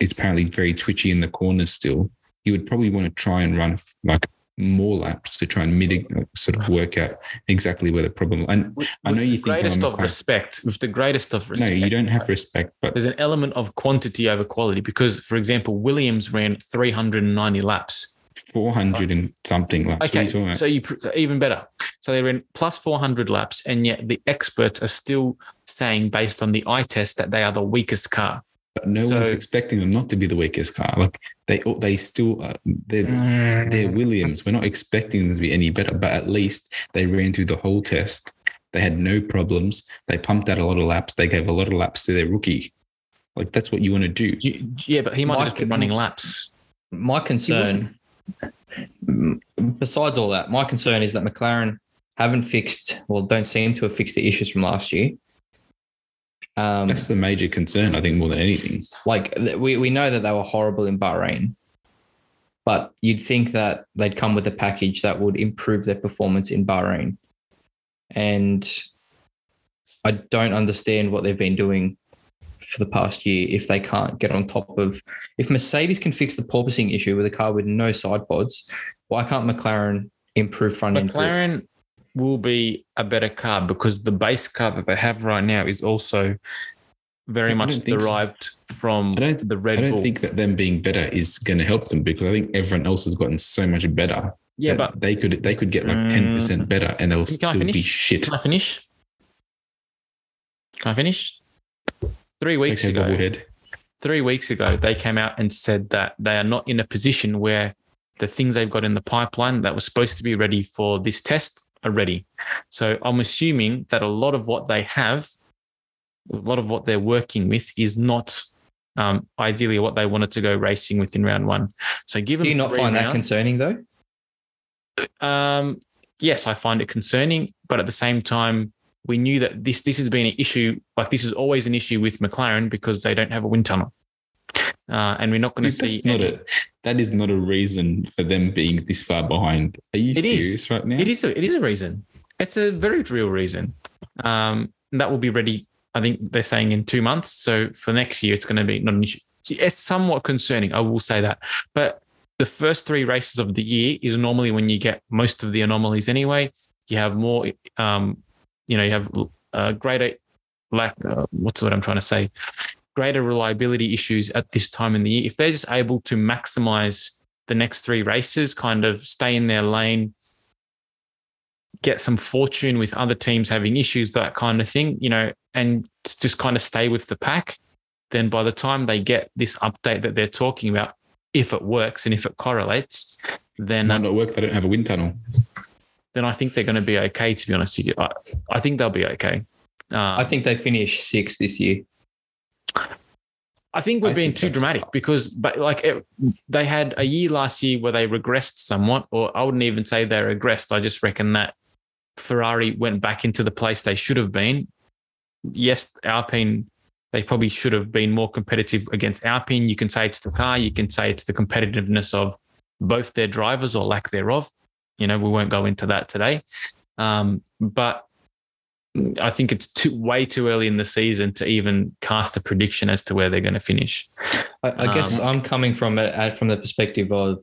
it's apparently very twitchy in the corners still. You would probably want to try and run like more laps to try and mitigate, sort of work out exactly where the problem. And With, I know with you think greatest of respect. With the greatest of respect. no, you don't have respect, but There's an element of quantity over quality because, for example, Williams ran 390 laps. 400 and something laps. Okay, you so you pr- even better. So they ran plus 400 laps, and yet the experts are still saying, based on the eye test, that they are the weakest car. But no one's expecting them not to be the weakest car. Like they, they still, uh, they're, they're Mm. Williams. We're not expecting them to be any better, but at least they ran through the whole test. They had no problems. They pumped out a lot of laps. They gave a lot of laps to their rookie. Like that's what you want to do. You- yeah, but he might have just Mike- been running laps. my concern, besides all that, my concern is that McLaren haven't fixed, well, don't seem to have fixed the issues from last year. Um, That's the major concern, I think, more than anything. like we, we know that they were horrible in Bahrain, but you'd think that they'd come with a package that would improve their performance in Bahrain. And I don't understand what they've been doing for the past year if they can't get on top of if Mercedes can fix the porpoising issue with a car with no side pods, why can't McLaren improve front end? McLaren will be a better car because the base car that they have right now is also very much don't so. derived from I don't- the Red I don't Bull. think that them being better is going to help them because I think everyone else has gotten so much better. yeah, but they could they could get like ten percent mm. better and they'll still be shit. Can I finish? Can I finish? Three weeks Okay, ago, three weeks ago, they came out and said that they are not in a position where the things they've got in the pipeline that were supposed to be ready for this test are ready. So I'm assuming that a lot of what they have, a lot of what they're working with is not um, ideally what they wanted to go racing with in round one. So given Do you not find that concerning though? um, yes, I find it concerning, but at the same time, we knew that this this has been an issue. Like this is always an issue with McLaren because they don't have a wind tunnel, uh, and we're not going to see. not any- it. That is not a reason for them being this far behind. Are you It is. serious right now? It is. A, it is a reason. It's a very real reason. Um, that will be ready. I think they're saying in two months. So for next year, it's going to be not an issue. It's somewhat concerning. I will say that. But the first three races of the year is normally when you get most of the anomalies anyway. You have more. Um, you know, you have uh, greater lack. Uh, what's what I'm trying to say? Greater reliability issues at this time in the year. If they're just able to maximize the next three races, kind of stay in their lane, get some fortune with other teams having issues, that kind of thing, you know, and just kind of stay with the pack, then by the time they get this update that they're talking about, if it works and if it correlates, then Might not work. They don't have a wind tunnel. then I think they're going to be okay. To be honest with you, I, I think they'll be okay. Uh, I think they finish sixth this year. I think we're I being too dramatic tough. because, but like it, they had a year last year where they regressed somewhat, or I wouldn't even say they regressed. I just reckon that Ferrari went back into the place they should have been. Yes, Alpine, they probably should have been more competitive against Alpine. You can say it's the car, you can say it's the competitiveness of both their drivers or lack thereof. You know, we won't go into that today. Um, but I think it's too way too early in the season to even cast a prediction as to where they're going to finish. I, I guess Um, I'm coming from it from the perspective of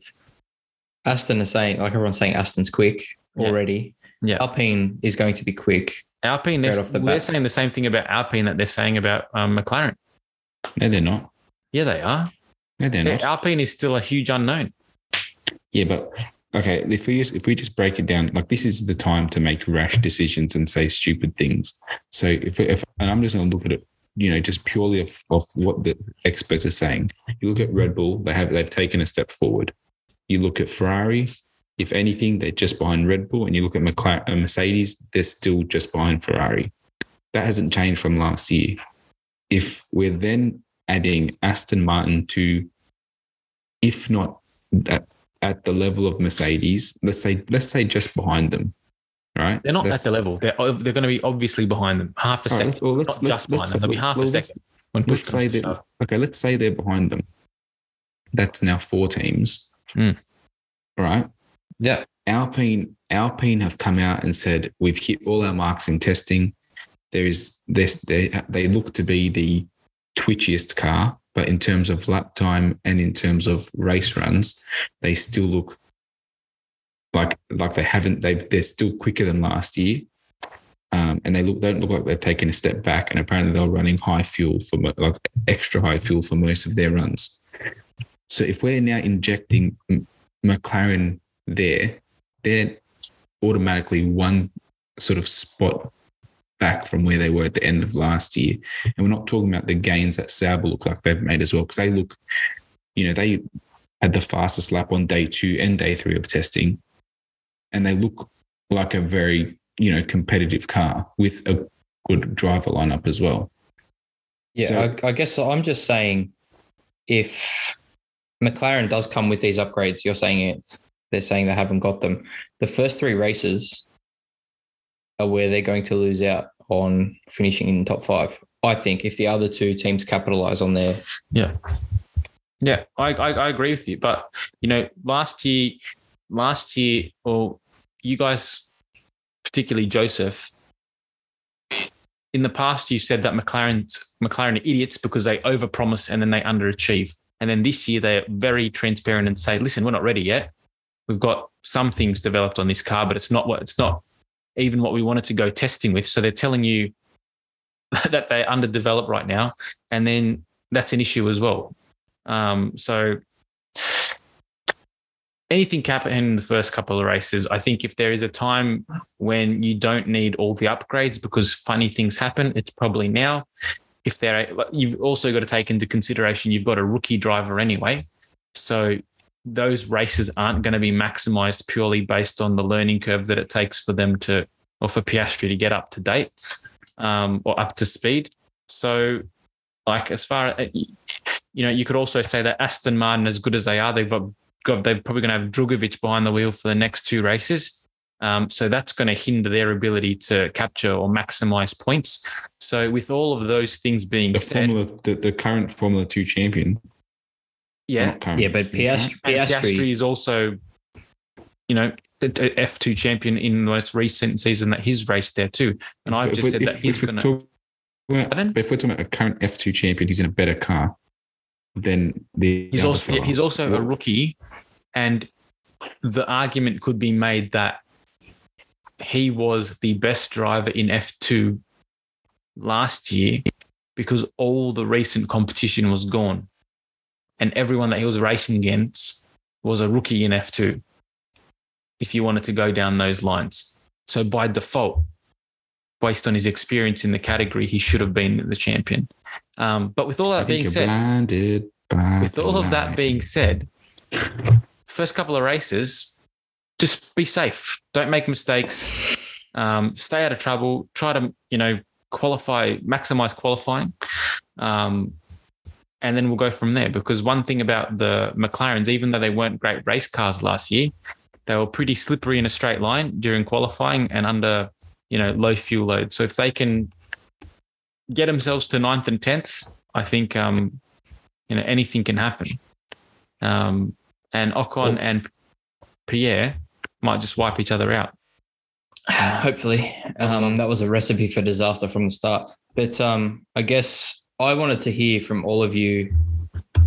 Aston is saying, like everyone's saying, Aston's quick already. Yeah. Alpine is going to be quick. Alpine, Right they're, off the they're bat. saying the same thing about Alpine that they're saying about um, McLaren. No, they're not. Yeah, they are. No, they're Yeah, not. Alpine is still a huge unknown. Yeah, but okay, if we just if we just break it down, like this is the time to make rash decisions and say stupid things. So if if and I'm just going to look at it, you know, just purely of, of what the experts are saying. You look at Red Bull; they have they've taken a step forward. You look at Ferrari. If anything, they're just behind Red Bull, and you look at McLaren, uh, Mercedes; they're still just behind Ferrari. That hasn't changed from last year. If we're then adding Aston Martin to, if not at, at the level of Mercedes, let's say let's say just behind them, right? They're not Let's- at the level. They're they're going to be obviously behind them, half a right, second. well, let's- not let's- just behind let's- them. They'll be half well, a second when push let's comes say to okay, let's say they're behind them. That's now four teams. All right. Yeah. Alpine Alpine have come out and said we've hit all our marks in testing. There is this they they look to be the twitchiest car, but in terms of lap time and in terms of race runs, they still look like like they haven't they they're still quicker than last year. Um, and they look they don't look like they've taken a step back. And apparently they're running high fuel for like extra high fuel for most of their runs. So if we're now injecting McLaren there, they're automatically one sort of spot back from where they were at the end of last year. And we're not talking about the gains that Sauber look like they've made as well, because they look, you know, they had the fastest lap on day two and day three of testing, and they look like a very, you know, competitive car with a good driver lineup as well. Yeah, So- I, I guess I'm just saying if McLaren does come with these upgrades, you're saying it, they're saying they haven't got them. The first three races are where they're going to lose out on finishing in top five. I think if the other two teams capitalize on their Yeah, I, I I agree with you. But you know, last year, last year, or you guys, particularly Joseph, in the past, you said that McLaren McLaren are idiots because they overpromise and then they underachieve. And then this year, they're very transparent and say, "Listen, we're not ready yet. We've got some things developed on this car, but it's not what it's not even what we wanted to go testing with." So they're telling you *laughs* that they're underdeveloped right now, and then that's an issue as well. Um, so anything can happen in the first couple of races. I think if there is a time when you don't need all the upgrades because funny things happen, it's probably now. If there, you've also got to take into consideration you've got a rookie driver anyway, so those races aren't going to be maximized purely based on the learning curve that it takes for them to, or for Piastri to get up to date um, or up to speed. So, like as far as you know, you could also say that Aston Martin, as good as they are, they've got, they're probably going to have Drugovich behind the wheel for the next two races. Um, so that's going to hinder their ability to capture or maximize points. So with all of those things being The said, Formula, the, the current Formula Two champion Yeah, Not. Yeah, but Piastri, Piastri, Piastri is also, you know, F two champion in the most recent season that he's raced there too. And I've just if- said if- that he's if we're going to. talking about- But if we're talking about a current F2 champion he's in a better car, then the He's also fella- he's also a rookie, and the argument could be made that he was the best driver in F two last year because all the recent competition was gone, and everyone that he was racing against was a rookie in F two. If you wanted to go down those lines, so by default, based on his experience in the category, he should have been the champion. Um, but with all that being said, blinded with all of that being said, first couple of races, just be safe. Don't make mistakes. Um, stay out of trouble. Try to, you know, qualify, maximize qualifying. Um, and then we'll go from there. Because one thing about the McLarens, even though they weren't great race cars last year, they were pretty slippery in a straight line during qualifying and under, you know, low fuel load. So if they can get themselves to ninth and tenth, I think um, you know anything can happen. Um, and Ocon and Pierre might just wipe each other out. *sighs* hopefully, um, that was a recipe for disaster from the start. But um, I guess I wanted to hear from all of you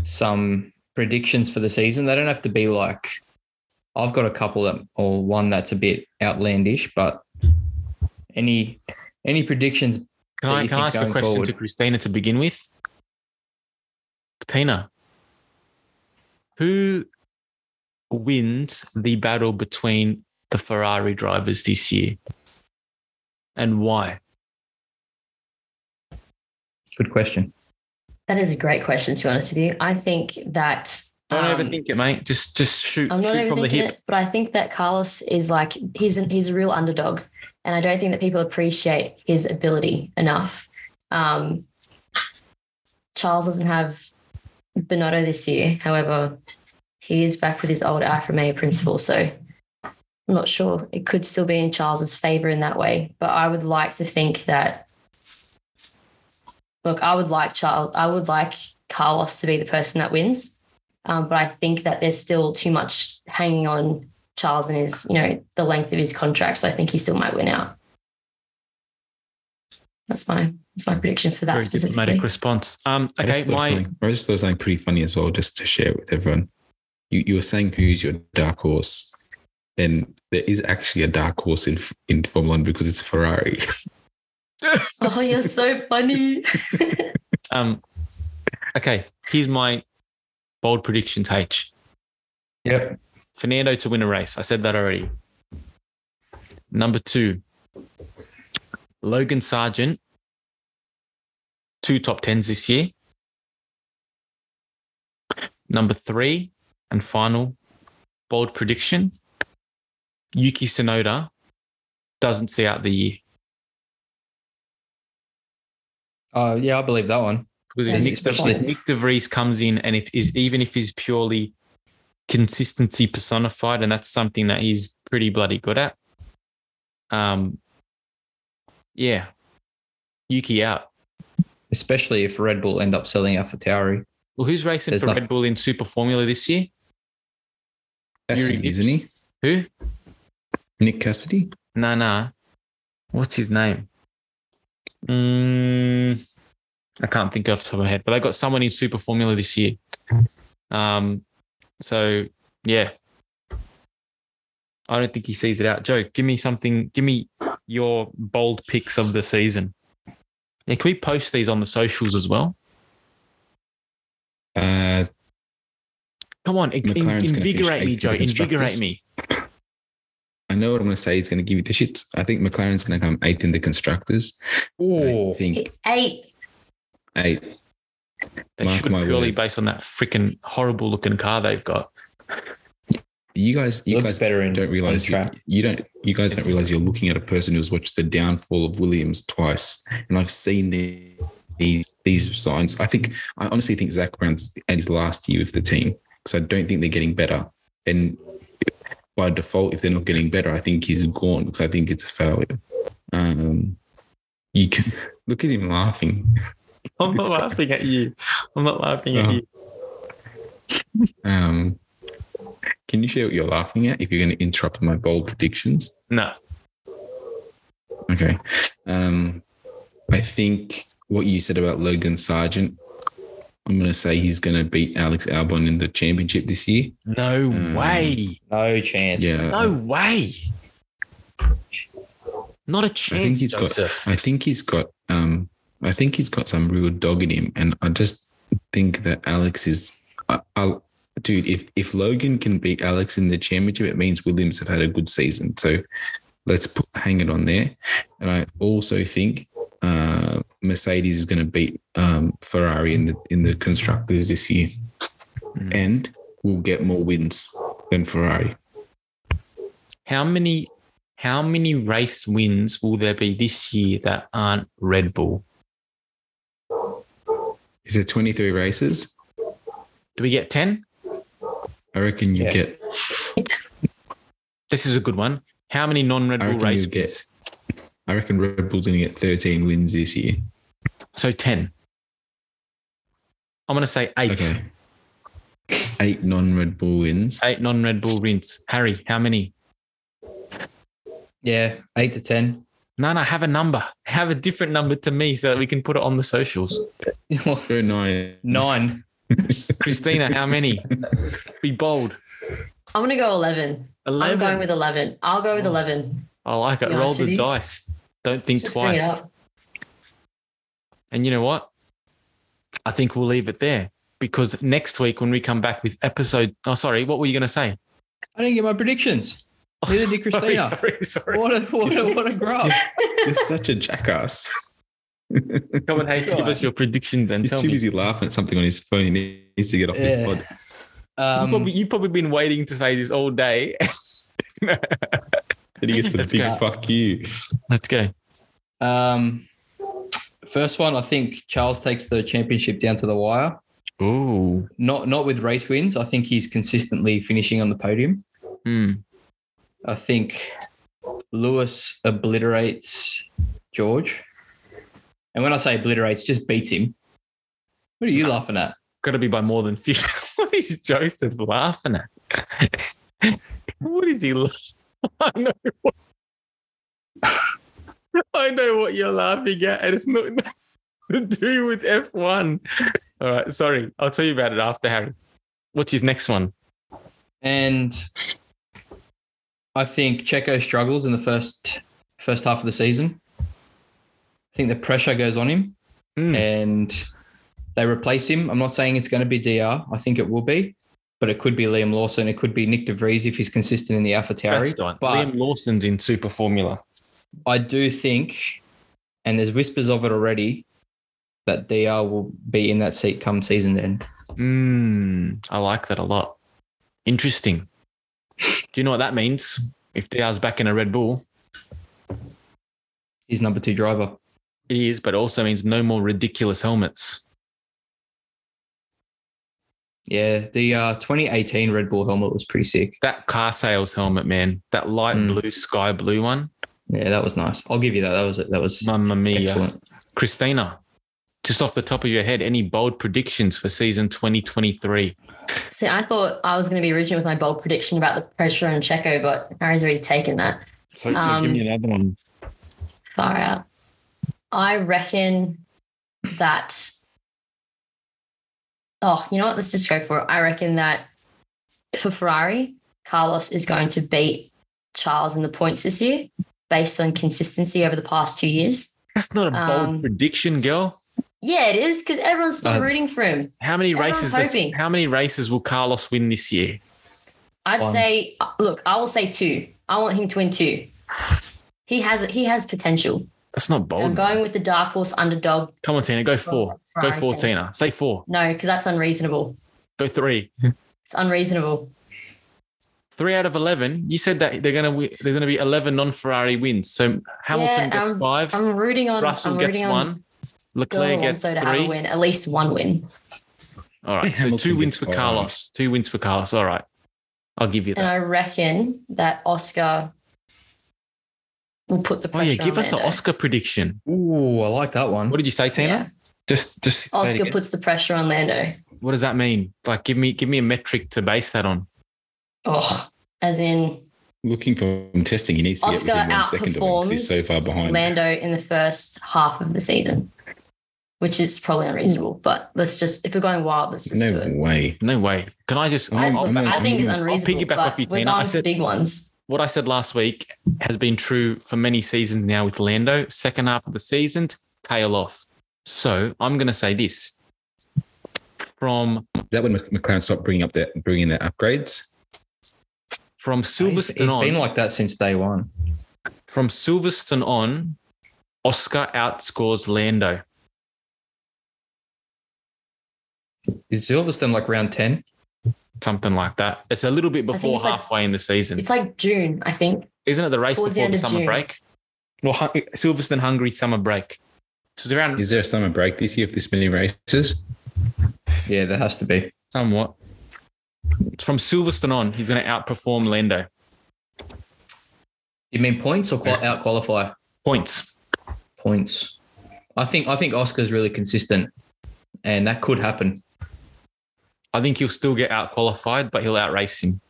some predictions for the season. They don't have to be like I've got a couple that, or one that's a bit outlandish, but any any predictions Can I can I ask a question forward? to Christina to begin with? Christina, who wins the battle between the Ferrari drivers this year, and why? Good question. That is a great question, to be honest with you. I think that. Don't um, overthink it, mate. Just just shoot I'm not shoot from the hip. it, but I think that Carlos is like he's an, he's a real underdog, and I don't think that people appreciate his ability enough. Um, Charles doesn't have Binotto this year, however, he is back with his old Alfa Romeo principal, so I'm not sure. It could still be in Charles's favor in that way, but I would like to think that. Look, I would like Charles. I would like Carlos to be the person that wins. Um, but I think that there's still too much hanging on Charles and his, you know, the length of his contract. So I think he still might win out. That's my that's my prediction for that Very specifically. diplomatic response. Um, I okay, just thought my something- I just thought something pretty funny as well, just to share with everyone. You you were saying who's your dark horse, and there is actually a dark horse in in Formula One because it's Ferrari. *laughs* *laughs* Oh, you're so funny. *laughs* um, okay. Here's my bold predictions. H. Yep. Fernando to win a race. I said that already. Number two, Logan Sargent, two top tens this year. Number three and final bold prediction Yuki Tsunoda doesn't see out the year. Uh, yeah, I believe that one. Because if Yes, Nick, especially- if Nick DeVries comes in and if is even if he's purely consistency personified, and that's something that he's pretty bloody good at. Um yeah. Yuki out. Especially if Red Bull end up selling AlphaTauri. Well, who's racing There's for nothing- Red Bull in Super Formula this year? That's Yuri, isn't he? Who? Nick Cassidy. Nah, nah. What's his name? Mm, I can't think off the top of my head, but they got someone in Super Formula this year. Um, so yeah, I don't think he sees it out. Joe, give me something. Give me your bold picks of the season. Yeah, can we post these on the socials as well? Uh, Come on, in- invigorate me, Joe. Invigorate me. I know what I'm going to say. He's going to give you the shits. I think McLaren's going to come eighth in the constructors. I Oh, think Eight. eight. They Mark should my purely words. based on that freaking horrible looking car they've got. You guys, you looks guys better in don't realize you, you don't you guys don't realize you're looking at a person who's watched the downfall of Williams twice, and I've seen the, these these signs. I think I honestly think Zak Brown's at his last year with the team because I don't think they're getting better, and by default, if they're not getting better, I think he's gone because I think it's a failure. Um, you can *laughs* look at him laughing. *laughs* I'm not laughing at you. I'm not laughing at you. Um, can you share what you're laughing at if you're going to interrupt my bold predictions? No. Okay. Um, I think what you said about Logan Sargent, I'm going to say he's going to beat Alex Albon in the championship this year. No Um, way. No chance. Yeah. No way. Not a I think chance, he's got. Joseph. I think he's got. Um, I think he's got some real dog in him, and I just think that Alex is. I, I'll, dude, if if Logan can beat Alex in the championship, it means Williams have had a good season. So let's put, hang it on there. And I also think uh, Mercedes is going to beat um, Ferrari in the in the constructors this year, Mm. and will get more wins than Ferrari. How many how many race wins will there be this year that aren't Red Bull? Is it 23 races? Do we get 10? I reckon you Yeah. get. This is a good one. How many non-Red Bull races? you get- wins? I reckon Red Bull's going to get 13 wins this year. So 10. I'm going to say 8. Okay. Eight non-Red Bull wins. 8 non-Red Bull wins. Harry, how many? Yeah, eight to ten. No, no, have a number. Have a different number to me so that we can put it on the socials. *laughs* Go nine. Nine. Christina, how many? Be bold. I'm gonna go 11. 11. I'm going with 11. I'll go with 11. I like it. Roll the you. dice. Don't think Just bring it twice. And you know what? I think we'll leave it there because next week when we come back with episode, oh, sorry, what were you going to say? I didn't get my predictions. Oh, Neither did *laughs* sorry, Christina. Sorry, sorry. What a what a what a grub. You're such a jackass. *laughs* Come on, hey, give us your predictions and He's tell too me. busy laughing at something on his phone. He needs to get off Yeah. his pod. You've, Um, probably, you've probably been waiting to say this all day. *laughs* Then he gets a Let's big go. fuck you. Let's go. um, first one, I think Charles takes the championship down to the wire. Ooh. Not not with race wins. I think he's consistently finishing on the podium. Hmm. I think Lewis obliterates George. And when I say obliterates, just beats him. What are you laughing at? Got to be by more than 50. *laughs* what is Joseph laughing at? *laughs* what is he laughing *laughs* I know what, *laughs* I know what you're laughing at, and it's not *laughs* to do with F1. All right, sorry. I'll tell you about it after, Harry. What's his next one? And I think Checo struggles in the first first half of the season. I think the pressure goes on him Hmm. and they replace him. I'm not saying it's going to be DR. I think it will be, but it could be Liam Lawson. It could be Nyck de Vries if he's consistent in the Alpha That's the one. But Liam Lawson's in Super Formula. I do think, and there's whispers of it already, that DR will be in that seat come season end. Mm, I like that a lot. Interesting. Do you know what that means? If DR's back in a Red Bull, He's number two driver. it is, but also means no more ridiculous helmets. Yeah, the uh, 2018 Red Bull helmet was pretty sick. That car sales helmet, man, that light Mm. blue, sky blue one. Yeah, that was nice. I'll give you that. That was that was Mamma mia. excellent. Christina, just off the top of your head, any bold predictions for season 2023? See, I thought I was going to be original with my bold prediction about the pressure on Checo, but Harry's already taken that So, so Um, give me another one. far out. I reckon that. Oh, you know what? Let's just go for it. I reckon that for Ferrari, Carlos is going to beat Charles in the points this year based on consistency over the past two years. That's not a bold Um, prediction, girl. Yeah, it is because everyone's still Uh, rooting for him. How many everyone's races? Does, how many races will Carlos win this year? I'd One. say, look, I will say two. I want him to win two. He has he has potential. That's not bold. I'm going with the dark horse underdog. Come on, Tina, go four. Go Ferrari four, fan. Tina. Say four. No, because that's unreasonable. Go three. It's unreasonable. Three out of eleven. You said that they're gonna wi- they're gonna be eleven non-Ferrari wins. So Hamilton Yeah, gets I'm- 5 I'm rooting on. Russell I'm gets rooting on one. Leclerc gets Alonso to have a three. win, at least one win. All right. So Hamilton two wins for five. Carlos. Two wins for Carlos. All right. I'll give you that. And. I reckon that Oscar will put the Oh yeah, give on us an Oscar prediction. Ooh, I like that one. What did you say, Tina? Yeah. Just just Oscar puts the pressure on Lando. what does that mean? Like, give me give me a metric to base that on. Oh, as in Looking for testing, he needs to Oscar get within one second of him 'cause he's so outperforms far behind. Lando in the first half of the season, which is probably unreasonable. But let's just, if we're going wild, let's just do No it. way. No way. Can I just? I, I'm- I'll- I'm- I think it's I'm- I'll unreasonable. piggyback but off you, we're Tina. I going for said- big ones. What I said last week has been true for many seasons now with Lando. Second half of the season, tail off. So I'm going to say this: from Is that when McLaren stopped bringing up that bringing their upgrades? from He's, Silverstone he's on, been like that since day one. from Silverstone on, Oscar outscores Lando. Is Silverstone like round 10? Something like that. It's a little bit before it's like- halfway in the season. It's like June, I think. Isn't it the race towards the before the summer June. break? Well, Hun- Silverstone Hungary summer break. So it's around Is there a summer break this year of this many races? Yeah, there has to be. somewhat. From Silverstone on, he's going to outperform Lando. You mean points or qual- out qualify? Points. Points. I think I think Oscar's really consistent, and that could happen. I think he'll still get out qualified, but he'll outrace him.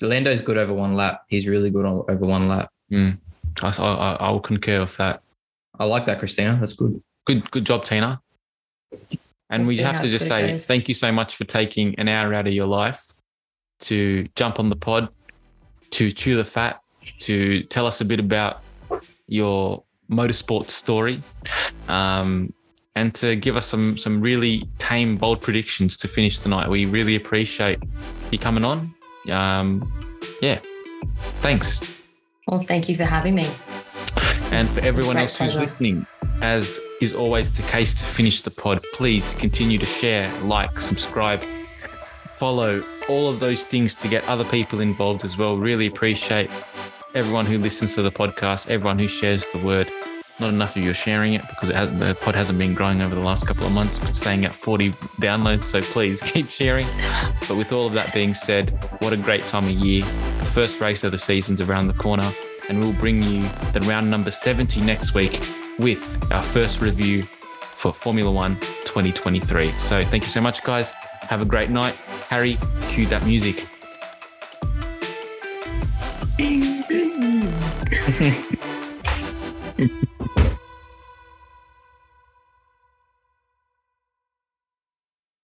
Lando's good over one lap. He's really good on over one lap. Mm. I, I, I will concur with that. I like that, Christina. That's good. Good, good job, Tina. And We'll we have to just say goes. thank you so much for taking an hour out of your life to jump on the pod, to chew the fat, to tell us a bit about your motorsport story, um, and to give us some some really tame, bold predictions to finish the night. We really appreciate you coming on. Um, yeah, thanks. Well, thank you for having me. And for everyone else who's listening, as is always the case to finish the pod, please continue to share, like, subscribe, follow, all of those things to get other people involved as well. Really appreciate everyone who listens to the podcast, everyone who shares the word. Not enough of you are sharing it because it has, the pod hasn't been growing over the last couple of months, but staying at 40 downloads. So please *laughs* keep sharing. But with all of that being said, what a great time of year. The first race of the season's around the corner, and we'll bring you the round number 70 next week with our first review for Formula One 2023. So thank you so much, guys. Have a great night. Harry, cue that music. Bing, bing. *laughs*